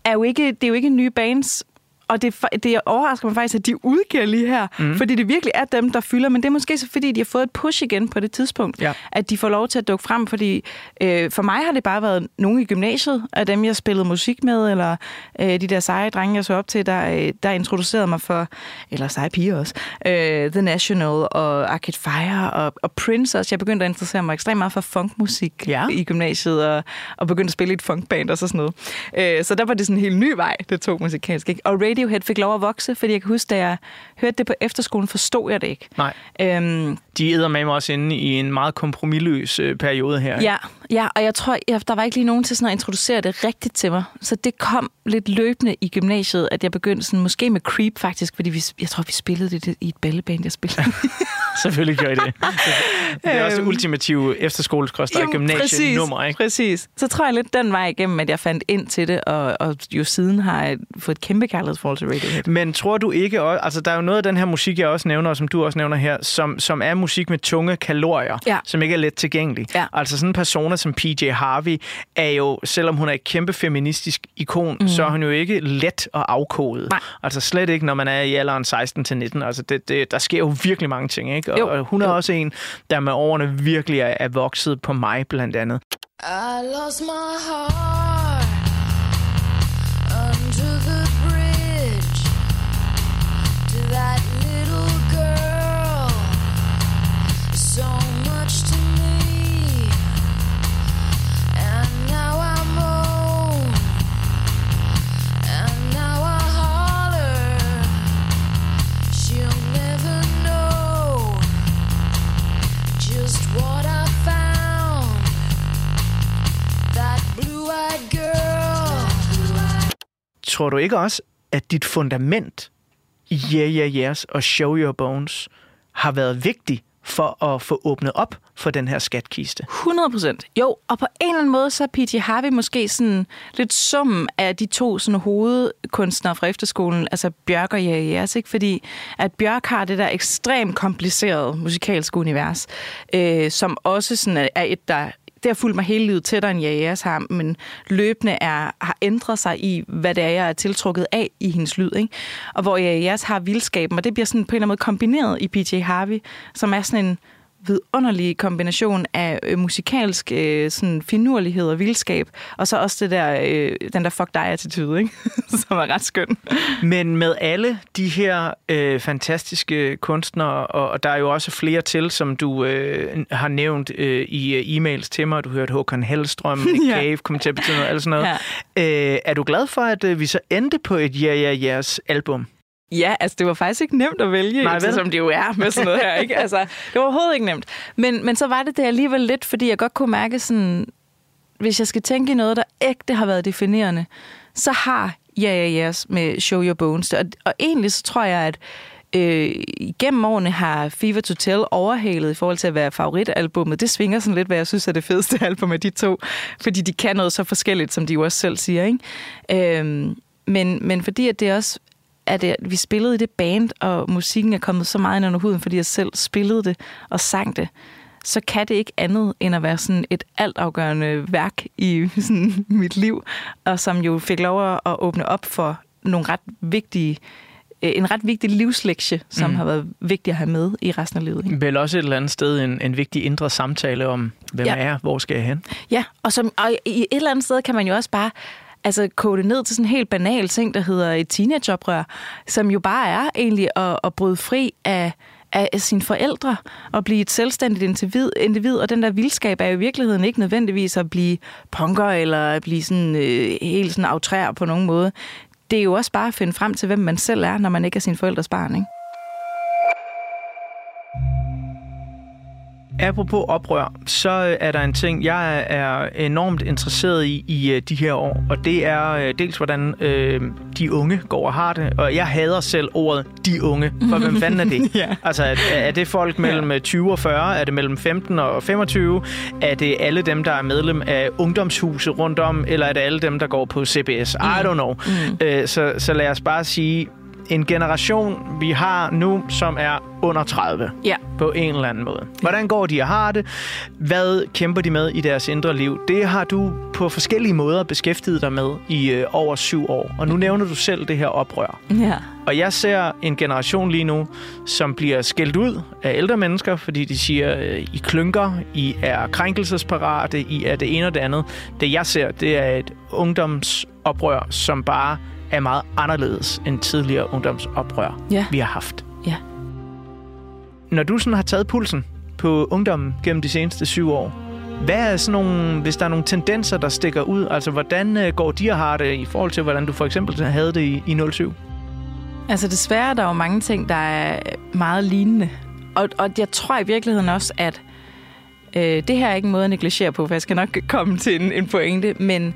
er jo ikke, det er jo ikke nye bands, og det, det overrasker mig faktisk, at de udgiver lige her, mm. fordi det virkelig er dem, der fylder, men det er måske så, fordi de har fået et push igen på det tidspunkt, Ja. at de får lov til at dukke frem, fordi øh, for mig har det bare været nogen i gymnasiet, af dem, jeg spillede musik med, eller øh, de der seje drenge, jeg så op til, der, øh, der introducerede mig for, eller seje piger også, øh, The National og Arcade Fire og, og Prince også. Jeg begyndte at interessere mig ekstremt meget for funkmusik Ja. i gymnasiet, og, og begyndte at spille i et funkband og så sådan noget. Øh, så der var det sådan en helt ny vej, det tog musikalsk. Ikke? Og Radiohead fik lov at vokse, fordi jeg kan huske, da jeg hørte det på efterskolen, forstod jeg det ikke. Nej. Øhm, De æder med mig også inde i en meget kompromilløs øh, periode her. ja, ja, og jeg tror, jeg, der var ikke lige nogen til sådan at introducere det rigtigt til mig. Så det kom lidt løbende i gymnasiet, at jeg begyndte sådan, måske med Creep faktisk, fordi vi, jeg tror, vi spillede det i et balleband, jeg spillede. Selvfølgelig gør I det. Det er også det Øhm. ultimative efterskoleskost Jamen, gymnasienummer, ikke? Præcis. Så tror jeg lidt den vej igennem, at jeg fandt ind til det, og, og jo siden har jeg fået et kæmpe kærlighedsforhold til Radiohead. Men tror du ikke også, altså der er jo noget af den her musik, jeg også nævner, og som du også nævner her, som, som er musik med tunge kalorier, Ja. som ikke er let tilgængelig. Ja. Altså sådan en persona som PJ Harvey er jo, selvom hun er et kæmpe feministisk ikon, mm. så er hun jo ikke let at afkode. Nej. Altså slet ikke, når man er i alderen 16 til 19. Altså det, det, der sker jo virkelig mange ting, ikke? Og, Jo. og hun er Jo. også en, der med årene virkelig er, er vokset på mig, blandt andet. I lost my heart under the bridge to that little girl. So Tror du ikke også, at dit fundament i Yeah Yeah Yes og Show Your Bones har været vigtigt for at få åbnet op for den her skatkiste? 100 procent. Jo, og på en eller anden måde, så er P.T. Harvey måske sådan lidt summen af de to sådan hovedkunstnere fra efterskolen, altså Bjørk og Jerry ikke? Fordi at Bjørk har det der ekstremt komplicerede musikalske univers, øh, som også sådan er et, der det har fulgt mig hele livet tættere end Jajas har, men løbende er, har ændret sig i, hvad det er, jeg er tiltrukket af i hendes lyd. Ikke? Og hvor jeg jeres har vildskaben, og det bliver sådan på en eller anden måde kombineret i PJ Harvey, som er sådan en vidunderlig kombination af øh, musikalsk øh, sådan finurlighed og vildskab, og så også det der, øh, den der fuck dig-attitude, ikke? som er ret skøn. Men med alle de her øh, fantastiske kunstnere, og, og der er jo også flere til, som du øh, har nævnt øh, i øh, e-mails til mig, du hørte Håkan Hellstrøm, Ja. Cave, kommer til at betyde noget, alt sådan noget. Ja. Øh, er du glad for, at øh, vi så endte på et Ja Ja Jeres album? Ja, altså det var faktisk ikke nemt at vælge, Nej, vel? som det jo er med sådan noget her. Ikke? Altså, det var overhovedet ikke nemt. Men, men så var det det alligevel lidt, fordi jeg godt kunne mærke sådan, hvis jeg skal tænke i noget, der ægte har været definerende, så har Ja Ja Yes med Show Your Bones. Og, og egentlig så tror jeg, at øh, igennem årene har Fever to Tell overhalet i forhold til at være favoritalbummet. Det svinger sådan lidt, hvad jeg synes er det fedeste album af de to, fordi de kan noget så forskelligt, som de jo også selv siger. Ikke? Øhm, men, men fordi at det også at det, vi spillede i det band, og musikken er kommet så meget ind under huden, fordi jeg selv spillede det og sang det, så kan det ikke andet end at være sådan et altafgørende værk i sådan mit liv, og som jo fik lov at åbne op for nogle ret vigtige øh, en ret vigtig livslektie, som Mm. har været vigtig at have med i resten af livet. Ikke? Vel også et eller andet sted en, en vigtig indre samtale om, hvem ja. Ja. er jeg, hvor skal jeg hen? Ja, og, som, og i et eller andet sted kan man jo også bare altså, koge det ned til sådan en helt banal ting, der hedder et teenageoprør, som jo bare er egentlig at, at bryde fri af, af sine forældre og blive et selvstændigt individ, individ, og den der vildskab er jo i virkeligheden ikke nødvendigvis at blive punker eller at blive sådan, øh, helt sådan outrær på nogen måde. Det er jo også bare at finde frem til, hvem man selv er, når man ikke er sin forældres barn, ikke? Apropos oprør, så øh, er der en ting, jeg er enormt interesseret i i øh, de her år, og det er øh, dels, hvordan øh, de unge går og har det, og jeg hader selv ordet de unge, for hvem fanden er det? Ja. Altså, er, er det folk mellem 20 og 40? Er det mellem 15 og 25? Er det alle dem, der er medlem af ungdomshuse rundt om, eller er det alle dem, der går på CBS? I don't know. Mm. Øh, så, så lad os bare sige, en generation, vi har nu, som er under 30 Ja. på en eller anden måde. Hvordan går de og har det? Hvad kæmper de med i deres indre liv? Det har du på forskellige måder beskæftiget dig med i øh, over syv år. Og nu nævner du selv det her oprør. Ja. Og jeg ser en generation lige nu, som bliver skældt ud af ældre mennesker, fordi de siger, øh, I klynker, I er krænkelsesparate, I er det ene og det andet. Det jeg ser, det er et ungdomsoprør, som bare er meget anderledes end tidligere ungdomsoprør, Ja. vi har haft. Ja. Når du sådan har taget pulsen på ungdommen gennem de seneste syv år, hvad er sådan nogle, hvis der er nogle tendenser, der stikker ud? Altså, hvordan øh, går de og har det i forhold til, hvordan du for eksempel havde det i, i 07? Altså desværre er der jo mange ting, der er meget lignende. Og, og jeg tror i virkeligheden også, at øh, det her er ikke en måde at negligere på, for jeg skal nok komme til en, en pointe, men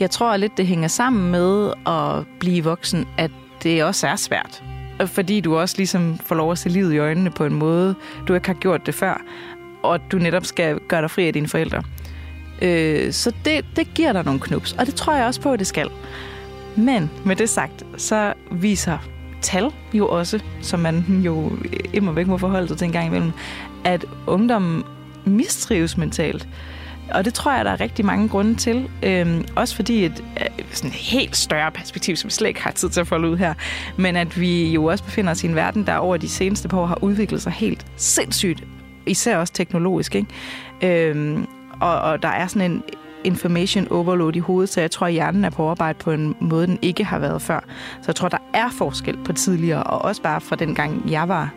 jeg tror lidt, det hænger sammen med at blive voksen, at det også er svært. Fordi du også ligesom får lov at se livet i øjnene på en måde, du ikke har gjort det før, og du netop skal gøre dig fri af dine forældre. Øh, så det, det giver dig nogle knups, og det tror jeg også på, at det skal. Men med det sagt, så viser tal jo også, som man jo immer væk må forholde sig til en gang imellem, at ungdommen mistrives mentalt. Og det tror jeg, der er rigtig mange grunde til. Øhm, også fordi et øh, sådan et helt større perspektiv, som vi slet ikke har tid til at folde ud her, men at vi jo også befinder os i en verden, der over de seneste par år har udviklet sig helt sindssygt, især også teknologisk. Ikke? Øhm, og, og der er sådan en information overload i hovedet, så jeg tror, at hjernen er på arbejde på en måde, den ikke har været før. Så jeg tror, der er forskel på tidligere, og også bare fra den gang, jeg var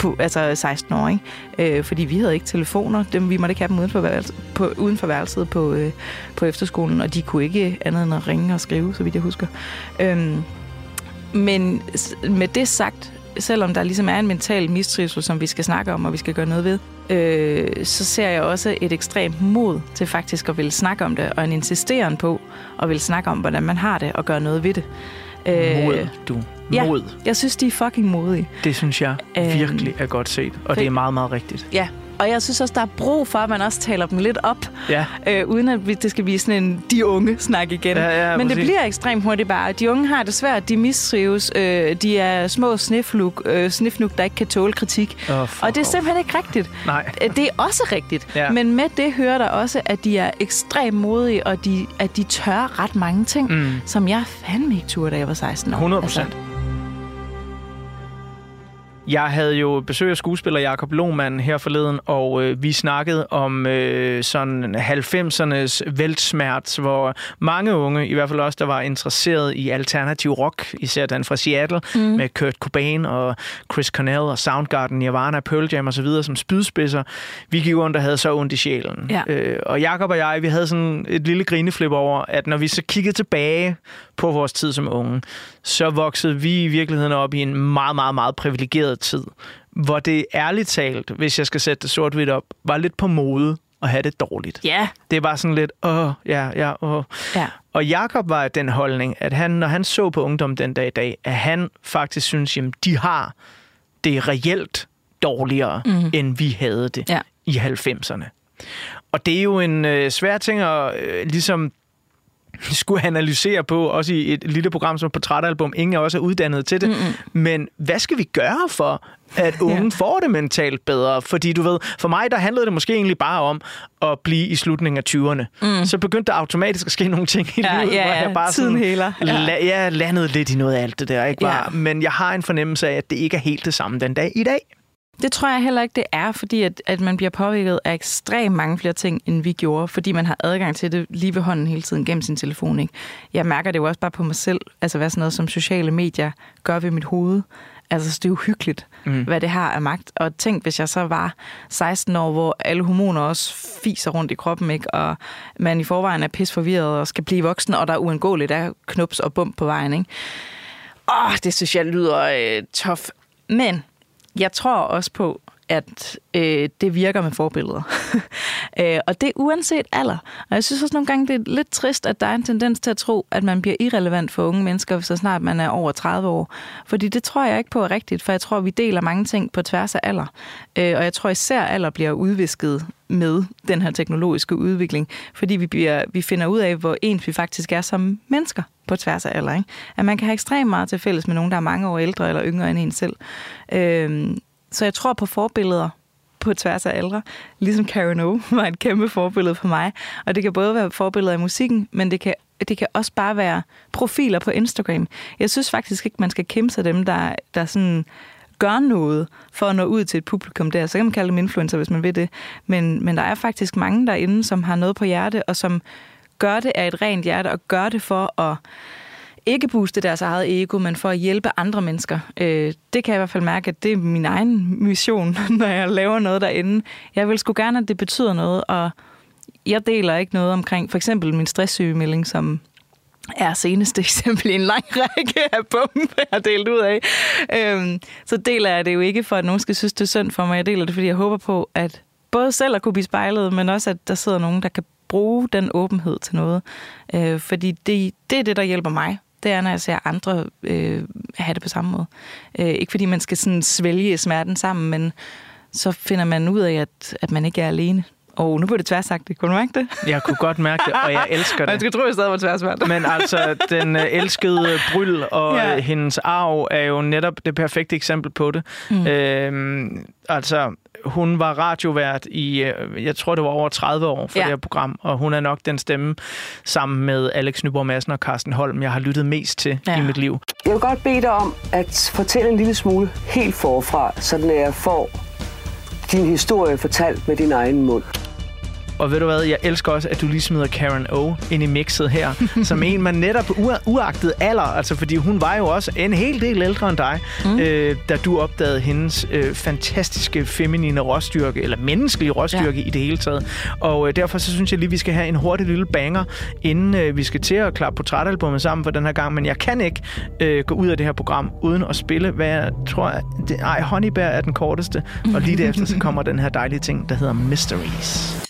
på, altså 16 år, ikke? Øh, fordi vi havde ikke telefoner. Dem, vi måtte ikke have dem uden for, værelset, på, uden for værelset på, øh, på efterskolen, og de kunne ikke andet end at ringe og skrive, så vidt jeg husker. Øh, men med det sagt, selvom der ligesom er en mental mistrivsel, som vi skal snakke om, og vi skal gøre noget ved, øh, så ser jeg også et ekstremt mod til faktisk at ville snakke om det, og en insisteren på at ville snakke om, hvordan man har det, og gøre noget ved det. Mod, du. ja. Mod. Jeg synes, de er fucking modige. Det synes jeg Øhm. virkelig er godt set, og det er meget, meget rigtigt. Ja, og jeg synes også, der er brug for, at man også taler dem lidt op, Ja. øh, uden at det skal blive sådan en de unge snak igen. Ja, ja, Men det præcis. bliver ekstremt hurtigt bare. De unge har det svært, de mistrives, øh, de er små snifluk, øh, snifnuk, der ikke kan tåle kritik. Fuck og det er simpelthen ikke rigtigt. Nej. Det er også rigtigt. Ja. Men med det hører der også, at de er ekstremt modige, og de, at de tør ret mange ting, mm. som jeg fandme ikke turde, da jeg var 16 år. 100 procent. Jeg havde jo besøg af skuespiller Jakob Lohmann her forleden, og øh, vi snakkede om øh, sådan 90'ernes væltsmerts, hvor mange unge, i hvert fald også, der var interesseret i alternativ rock, især den fra Seattle, mm. med Kurt Cobain og Chris Cornell og Soundgarden, Nirvana, Pearl Jam osv. som spydspidser. Vi gik rundt og havde så ondt i sjælen. Ja. Øh, og Jakob og jeg, vi havde sådan et lille grineflip over, at når vi så kiggede tilbage på vores tid som unge, så voksede vi i virkeligheden op i en meget, meget, meget privilegeret tid, hvor det ærligt talt, hvis jeg skal sætte det sort-hvidt op, var lidt på mode at have det dårligt. Ja, Det var sådan lidt, åh, ja, ja, åh. ja. Og Jakob var den holdning, at han, når han så på ungdom den dag i dag, at han faktisk synes, jamen, de har det reelt dårligere, mm. end vi havde det Ja. i 90'erne. Og det er jo en øh, svær ting at øh, ligesom skulle analysere på, også i et lille program som Portrætalbum. Ingen af os er uddannet til det. Mm-mm. Men hvad skal vi gøre for, at unge ja. får det mentalt bedre? Fordi du ved, for mig der handlede det måske egentlig bare om at blive i slutningen af 20'erne. Mm. Så begyndte der automatisk at ske nogle ting i Ja, livet, ja, hvor ja. jeg bare Tiden sådan, heler. Ja. La- jeg landede lidt i noget af alt det der. Ikke? Ja. Bare, Men jeg har en fornemmelse af, at det ikke er helt det samme den dag i dag. Det tror jeg heller ikke, det er, fordi at, at man bliver påvirket af ekstremt mange flere ting, end vi gjorde, fordi man har adgang til det lige ved hånden hele tiden gennem sin telefon. Ikke? Jeg mærker det jo også bare på mig selv, altså hvad sådan noget som sociale medier gør ved mit hoved. Altså, så det er jo hyggeligt, mm. hvad det har af magt. Og tænk, hvis jeg så var 16 år, hvor alle hormoner også fiser rundt i kroppen, ikke? og man i forvejen er pis forvirret og skal blive voksen, og der er uundgåeligt er knups og bump på vejen. Ikke? Åh, det synes jeg lyder øh, tof. Men jeg tror også på, at øh, det virker med forbilleder. øh, og det er uanset alder. Og jeg synes også nogle gange, det er lidt trist, at der er en tendens til at tro, at man bliver irrelevant for unge mennesker, så snart man er over 30 år. Fordi det tror jeg ikke på er rigtigt, for jeg tror, vi deler mange ting på tværs af alder. Øh, og jeg tror især, alder bliver udvisket med den her teknologiske udvikling, fordi vi, bliver, vi finder ud af, hvor ens vi faktisk er som mennesker på tværs af alder. Ikke? At man kan have ekstremt meget til fælles med nogen, der er mange år ældre eller yngre end en selv. Øhm, så jeg tror på forbilleder på tværs af aldre. Ligesom Karen O var et kæmpe forbillede for mig. Og det kan både være forbilleder i musikken, men det kan, det kan også bare være profiler på Instagram. Jeg synes faktisk ikke, man skal kæmpe sig dem, der, der sådan gør noget for at nå ud til et publikum der. Så kan man kalde dem influencer, hvis man vil det. Men, men der er faktisk mange derinde, som har noget på hjerte, og som gør det af et rent hjerte, og gør det for at ikke booste deres eget ego, men for at hjælpe andre mennesker. Øh, det kan jeg i hvert fald mærke, at det er min egen mission, når jeg laver noget derinde. Jeg vil sgu gerne, at det betyder noget, og jeg deler ikke noget omkring for eksempel min stresssygemelding, som er seneste eksempel i en lang række af bomben, jeg har delt ud af. Øhm, så deler jeg det jo ikke for, at nogen skal synes, det er synd for mig. Jeg deler det, fordi jeg håber på, at både selv at kunne blive spejlet, men også, at der sidder nogen, der kan bruge den åbenhed til noget. Øh, fordi det, det er det, der hjælper mig. Det er, når jeg ser andre øh, have det på samme måde. Øh, ikke fordi man skal sådan svælge smerten sammen, men så finder man ud af, at, at man ikke er alene. Og nu blev det tværsagt, kunne du mærke det? Jeg kunne godt mærke det, og jeg elsker Man det. skulle tro, jeg stadig var tværsagt. Men altså, den øh, elskede Bryl og ja. hendes arv er jo netop det perfekte eksempel på det. Mm. Øhm, altså, hun var radiovært i, øh, jeg tror det var over 30 år for Ja. det her program, og hun er nok den stemme sammen med Alex Nyborg Madsen og Carsten Holm, jeg har lyttet mest til Ja. ja. i mit liv. Jeg vil godt bede dig om at fortælle en lille smule helt forfra, sådan at jeg får din historie fortalt med din egen mund. Og ved du hvad, jeg elsker også, at du lige smider Karen O ind i mixet her, som en, man netop u- uagtet alder, altså fordi hun var jo også en hel del ældre end dig, mm. øh, da du opdagede hendes øh, fantastiske feminine råstyrke, eller menneskelige råstyrke ja. i det hele taget. Og øh, derfor så synes jeg lige, vi skal have en hurtig lille banger, inden øh, vi skal til at klappe portrætalbummet sammen for den her gang, men jeg kan ikke øh, gå ud af det her program uden at spille, hvad jeg tror, det, ej, Honeybær er den korteste, og lige derefter så kommer den her dejlige ting, der hedder Mysteries.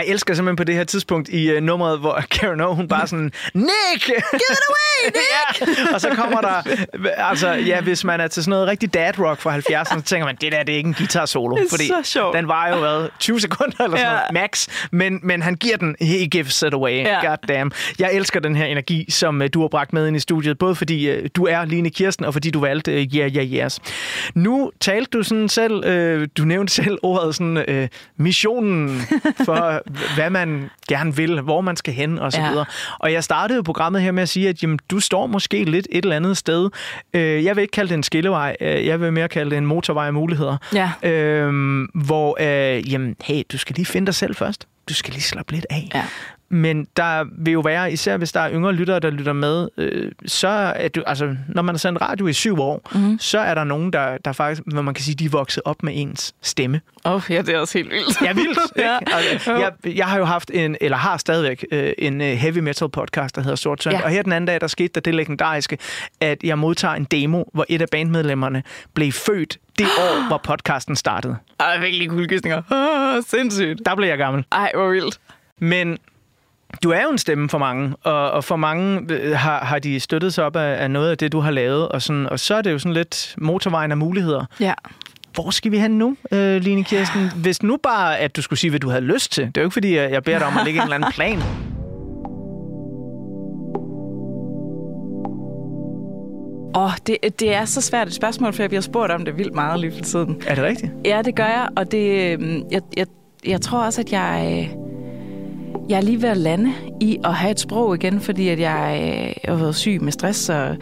Jeg elsker simpelthen på det her tidspunkt i uh, nummeret, hvor Karen O, hun bare sådan, Nick! Give it away, Nick! ja. Og så kommer der, altså ja, hvis man er til sådan noget rigtig dad rock fra 70'erne, så tænker man, det der, det er ikke en guitar solo. Det er fordi så sjovt. den var jo hvad, 20 sekunder eller sådan Ja. noget, max. Men, men han giver den, he gives it away. Ja. God damn. Jeg elsker den her energi, som uh, du har bragt med ind i studiet, både fordi uh, du er Line Kirsten, og fordi du valgte uh, Yeah, Yeah, Yes. Nu talte du sådan selv, uh, du nævnte selv ordet sådan, uh, missionen for, hvad man gerne vil, hvor man skal hen og så Ja. videre. Og jeg startede jo programmet her med at sige, at jamen, du står måske lidt et eller andet sted. Øh, jeg vil ikke kalde det en skillevej, øh, jeg vil mere kalde det en motorvej af muligheder. Ja. Øhm, hvor, øh, jamen, hey, du skal lige finde dig selv først. Du skal lige slappe lidt af. Ja. Men der vil jo være, især hvis der er yngre lyttere, der lytter med, øh, så er du, altså, når man har sendt radio i syv år, mm. så er der nogen, der, der faktisk, hvor man kan sige, de er vokset op med ens stemme. Åh, oh, ja, det er også helt vildt. Ja, vildt. ja. Altså, jeg, jeg har jo haft en, eller har stadigvæk, øh, en øh, heavy metal podcast, der hedder Sort Søndag. Ja. Og her den anden dag, der skete der det legendariske, at jeg modtager en demo, hvor et af bandmedlemmerne blev født det år, hvor podcasten startede. Ej, lige kuldegysninger. Oh, sindssygt. Der blev jeg gammel. Ej, hvor vildt. Men du er jo en stemme for mange, og, og for mange øh, har, har de støttet sig op af, af noget af det, du har lavet, og, sådan, og så er det jo sådan lidt motorvejen af muligheder. Ja. Hvor skal vi hen nu, øh, Line Kirsten? Hvis nu bare, at du skulle sige, hvad du havde lyst til. Det er jo ikke, fordi jeg jeg beder dig om at lægge en eller anden plan. Åh, oh, det, det er så svært et spørgsmål, for jeg bliver spurgt om det vildt meget lige for tiden. Er det rigtigt? Ja, det gør jeg, og det, øhm, jeg, jeg, jeg tror også, at jeg, øh, jeg er lige ved at lande i at have et sprog igen, fordi at jeg, øh, jeg har været syg med stress, og,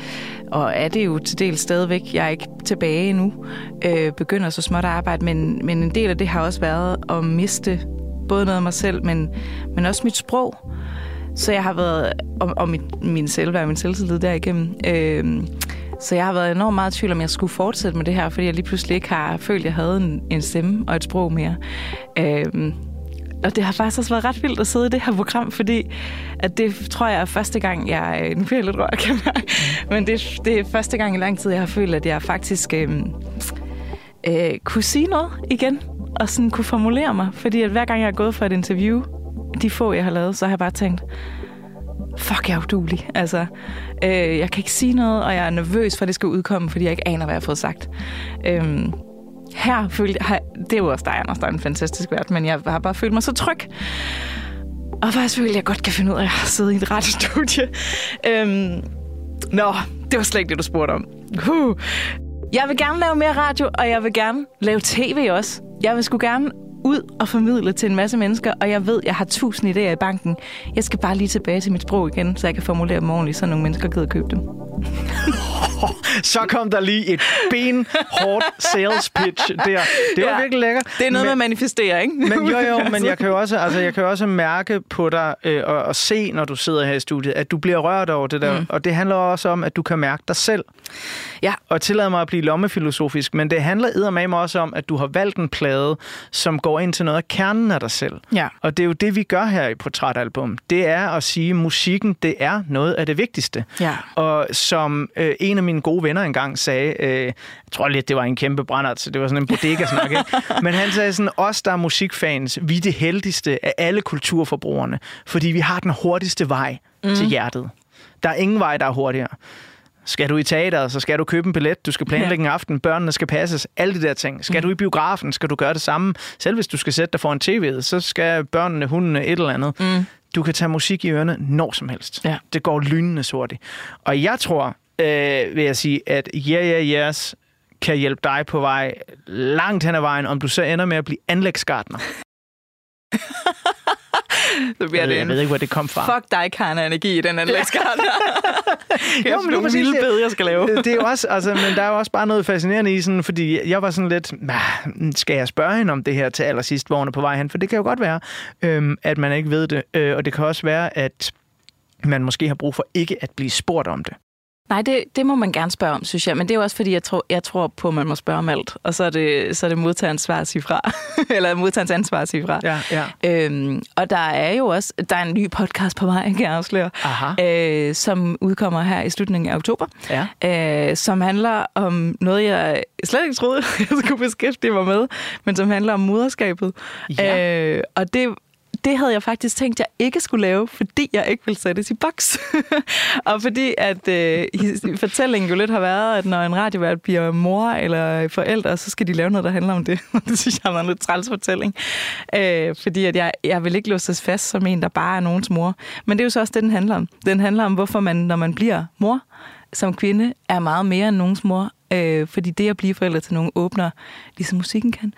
og er det jo til del stadigvæk. Jeg er ikke tilbage endnu, øh, begynder så småt at arbejde, men, men en del af det har også været at miste både noget af mig selv, men, men også mit sprog. Så jeg har været, og, og mit, min selvværd og min selvtillid derigennem. Øh, så jeg har været enormt meget i tvivl, om jeg skulle fortsætte med det her, fordi jeg lige pludselig ikke har følt, at jeg havde en, en stemme og et sprog mere. Øh, og det har faktisk også været ret vildt at sidde i det her program, fordi at det tror jeg er første gang, jeg... Nu bliver jeg lidt rørt, kan jeg mærke. Men det, det er første gang i lang tid, jeg har følt, at jeg faktisk øh, øh, kunne sige noget igen, og sådan kunne formulere mig. Fordi at hver gang jeg har gået for et interview, de få, jeg har lavet, så har jeg bare tænkt, fuck, jeg er udulig. Altså, øh, jeg kan ikke sige noget, og jeg er nervøs for, at det skal udkomme, fordi jeg ikke aner, hvad jeg har fået sagt. Øh, her følte jeg, det er jo også dig, Anders, der er en fantastisk vært, men jeg har bare følt mig så tryg. Og faktisk følte jeg, godt kan finde ud af at sidde i et radiostudie. Øhm, nå, det var slet ikke det, du spurgte om. Uh. Jeg vil gerne lave mere radio, og jeg vil gerne lave tv også. Jeg vil sgu gerne ud og formidle til en masse mennesker, og jeg ved, jeg har tusind idéer i banken. Jeg skal bare lige tilbage til mit sprog igen, så jeg kan formulere dem ordentligt, så nogle mennesker gider købe dem. Så kom der lige et benhårdt sales pitch der. Det var Ja. virkelig lækkert. Det er noget med men, at manifestere, ikke? men jo, jo, men jeg kan jo også, altså, jeg kan jo også mærke på dig øh, og, og se, når du sidder her i studiet, at du bliver rørt over det der. Mm. Og det handler også om, at du kan mærke dig selv. Ja. Og tillad mig at blive lommefilosofisk, men det handler eddermame også om, at du har valgt en plade, som går ind til noget af kernen af dig selv. Ja. Og det er jo det, vi gør her i Portrætalbum. Det er at sige, at musikken, det er noget af det vigtigste. Ja. Og som øh, en af mine gode venner engang sagde, øh, jeg tror lidt, det var en kæmpe brændert, så det var sådan en bodega-snak, men han sagde sådan, os der er musikfans, vi er det heldigste af alle kulturforbrugerne, fordi vi har den hurtigste vej mm. til hjertet. Der er ingen vej, der er hurtigere. Skal du i teateret, så skal du købe en billet, du skal planlægge en aften, børnene skal passes, alle de der ting. Skal du i biografen, skal du gøre det samme. Selv hvis du skal sætte dig foran tv'et, så skal børnene, hundene, et eller andet. Mm. Du kan tage musik i ørerne når som helst. Ja. Det går lynende hurtigt. Og jeg tror, øh, vil jeg sige, at Yeah Yeah Yes kan hjælpe dig på vej langt hen ad vejen, om du så ender med at blive anlægsgartner. Så bliver Jeg, det jeg en ved ikke, hvor det kom fra. fuck dig, Karne, energi i den anlægskart. Jo, men det er nogle præcis bed, jeg skal lave. det er jo også, altså, men der er jo også bare noget fascinerende i sådan, fordi jeg var sådan lidt, "Nah, skal jeg spørge hende om det her til allersidst, hvor hun er på vej hen? For det kan jo godt være, øhm, at man ikke ved det, øh, og det kan også være, at man måske har brug for ikke at blive spurgt om det. Nej, det, det må man gerne spørge om, synes jeg. Men det er jo også, fordi jeg tror, jeg tror på, at man må spørge om alt. Og så er det, så er det modtagerens svar at sige fra. Eller modtagerens ansvar at sige fra. Ja, ja. Øhm, og der er jo også der er en ny podcast på vej, kan jeg afsløre, Aha. øh, som udkommer her i slutningen af oktober, Ja. øh, som handler om noget, jeg slet ikke troede, jeg skulle beskæftige mig med, men som handler om moderskabet. Ja. Øh, og det, det havde jeg faktisk tænkt, jeg ikke skulle lave, fordi jeg ikke ville sættes i boks. og fordi at øh, fortællingen jo lidt har været, at når en radiovært bliver mor eller forældre, så skal de lave noget, der handler om det. det synes jeg var en lidt træls fortælling. Øh, fordi at jeg, jeg vil ikke låses fast som en, der bare er nogens mor. Men det er jo så også det, den handler om. Den handler om, hvorfor man, når man bliver mor som kvinde, er meget mere end nogens mor. Øh, fordi det at blive forældre til nogen åbner, ligesom musikken kan,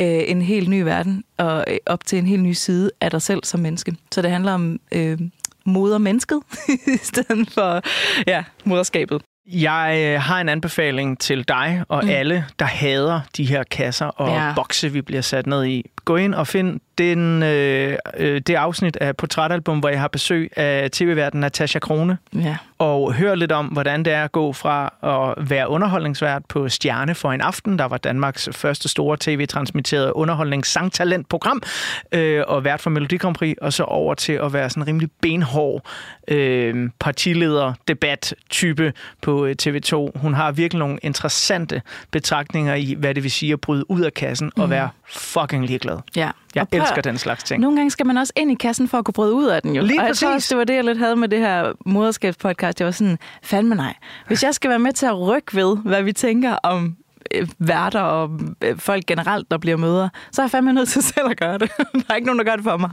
øh, en helt ny verden og øh, op til en helt ny side af dig selv som menneske. Så det handler om øh, modermennesket i stedet for ja, moderskabet. Jeg øh, har en anbefaling til dig og mm. alle, der hader de her kasser og ja. bokse, vi bliver sat ned i. Gå ind og find den, øh, øh, det afsnit af Portrætalbum, hvor jeg har besøg af tv-verden Natasha Krone, Ja. og hør lidt om, hvordan det er at gå fra at være underholdningsvært på Stjerne for en aften, der var Danmarks første store tv-transmitterede underholdningssangtalentprogram, øh, og vært for Melodi Grand Prix, og så over til at være sådan en rimelig benhård øh, partileder-debat-type på øh, TV2. Hun har virkelig nogle interessante betragtninger i, hvad det vil sige at bryde ud af kassen og være fucking ligeglad. ja. Jeg prøv- elsker den slags ting. Nogle gange skal man også ind i kassen for at kunne bryde ud af den jo. Lige og jeg tror præcis. også, det var det, jeg lidt havde med det her moderskabspodcast. Jeg var sådan, fandme nej. Hvis jeg skal være med til at rykke ved, hvad vi tænker om værter og øh, folk generelt, der bliver møder, så er jeg fandme nødt til selv at gøre det. der er ikke nogen, der gør det for mig.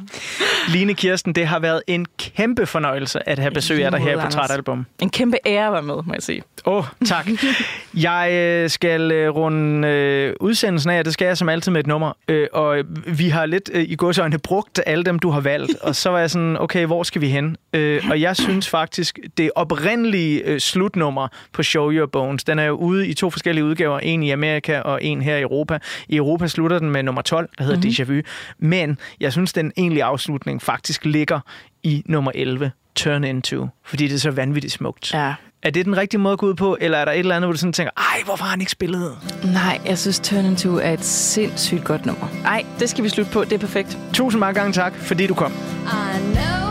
Line Kirsten, det har været en kæmpe fornøjelse at have besøg af dig her i. Portrætalbum. En kæmpe ære at være med, må jeg sige. Åh, oh, tak. Jeg øh, skal øh, runde øh, udsendelsen af, det skal jeg som altid med et nummer. Øh, og øh, vi har lidt øh, i godsøjne brugt alle dem, du har valgt. Og så var jeg sådan, okay, hvor skal vi hen? Øh, og jeg synes faktisk, det oprindelige øh, slutnummer på Show Your Bones, den er jo ude i to forskellige udgaver. En i Amerika og en her i Europa. I Europa slutter den med nummer 12, der hedder mm-hmm. Déjà Vu. Men jeg synes, den egentlige afslutning faktisk ligger i nummer 11, Turn Into. Fordi det er så vanvittigt smukt. Ja. Er det den rigtige måde at gå ud på, eller er der et eller andet, hvor du sådan tænker, ej, hvorfor har han ikke spillet? Nej, jeg synes Turn Into er et sindssygt godt nummer. Nej, det skal vi slutte på. Det er perfekt. Tusind mange gange tak, fordi du kom. I know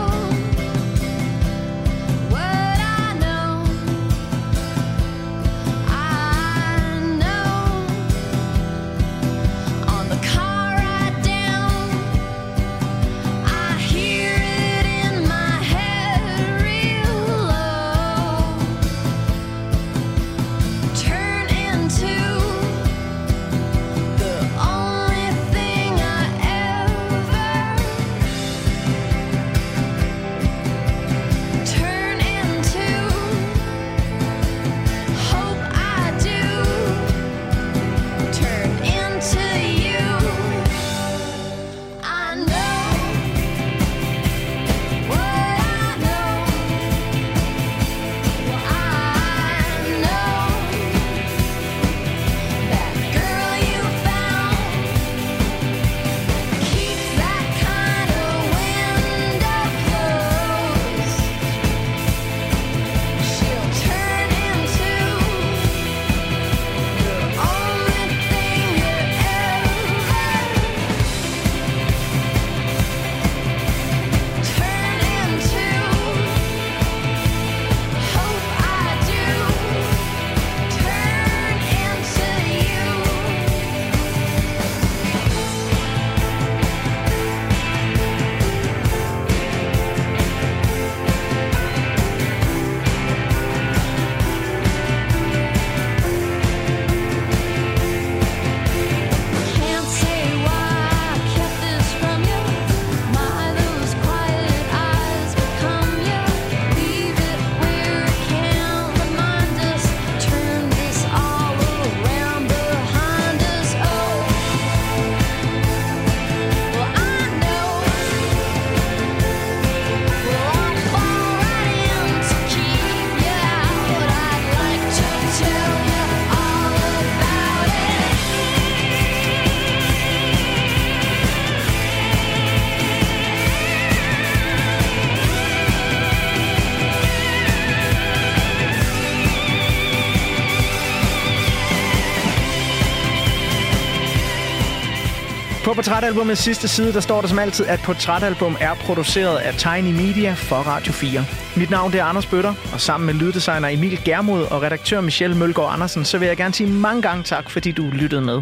portrætalbumets sidste side, der står der som altid, at portrætalbum er produceret af Tiny Media for Radio 4. Mit navn det er Anders Bøtter, og sammen med lyddesigner Emil Germod og redaktør Michelle Mølgaard Andersen, så vil jeg gerne sige mange gange tak, fordi du lyttede med.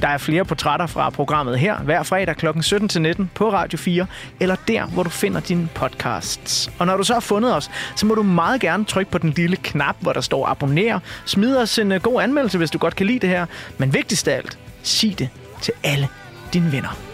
Der er flere portrætter fra programmet her, hver fredag kl. 17-19 på Radio 4, eller der, hvor du finder dine podcasts. Og når du så har fundet os, så må du meget gerne trykke på den lille knap, hvor der står abonner. Smid os en øh, god anmeldelse, hvis du godt kan lide det her. Men vigtigst af alt, sig det til alle dine venner.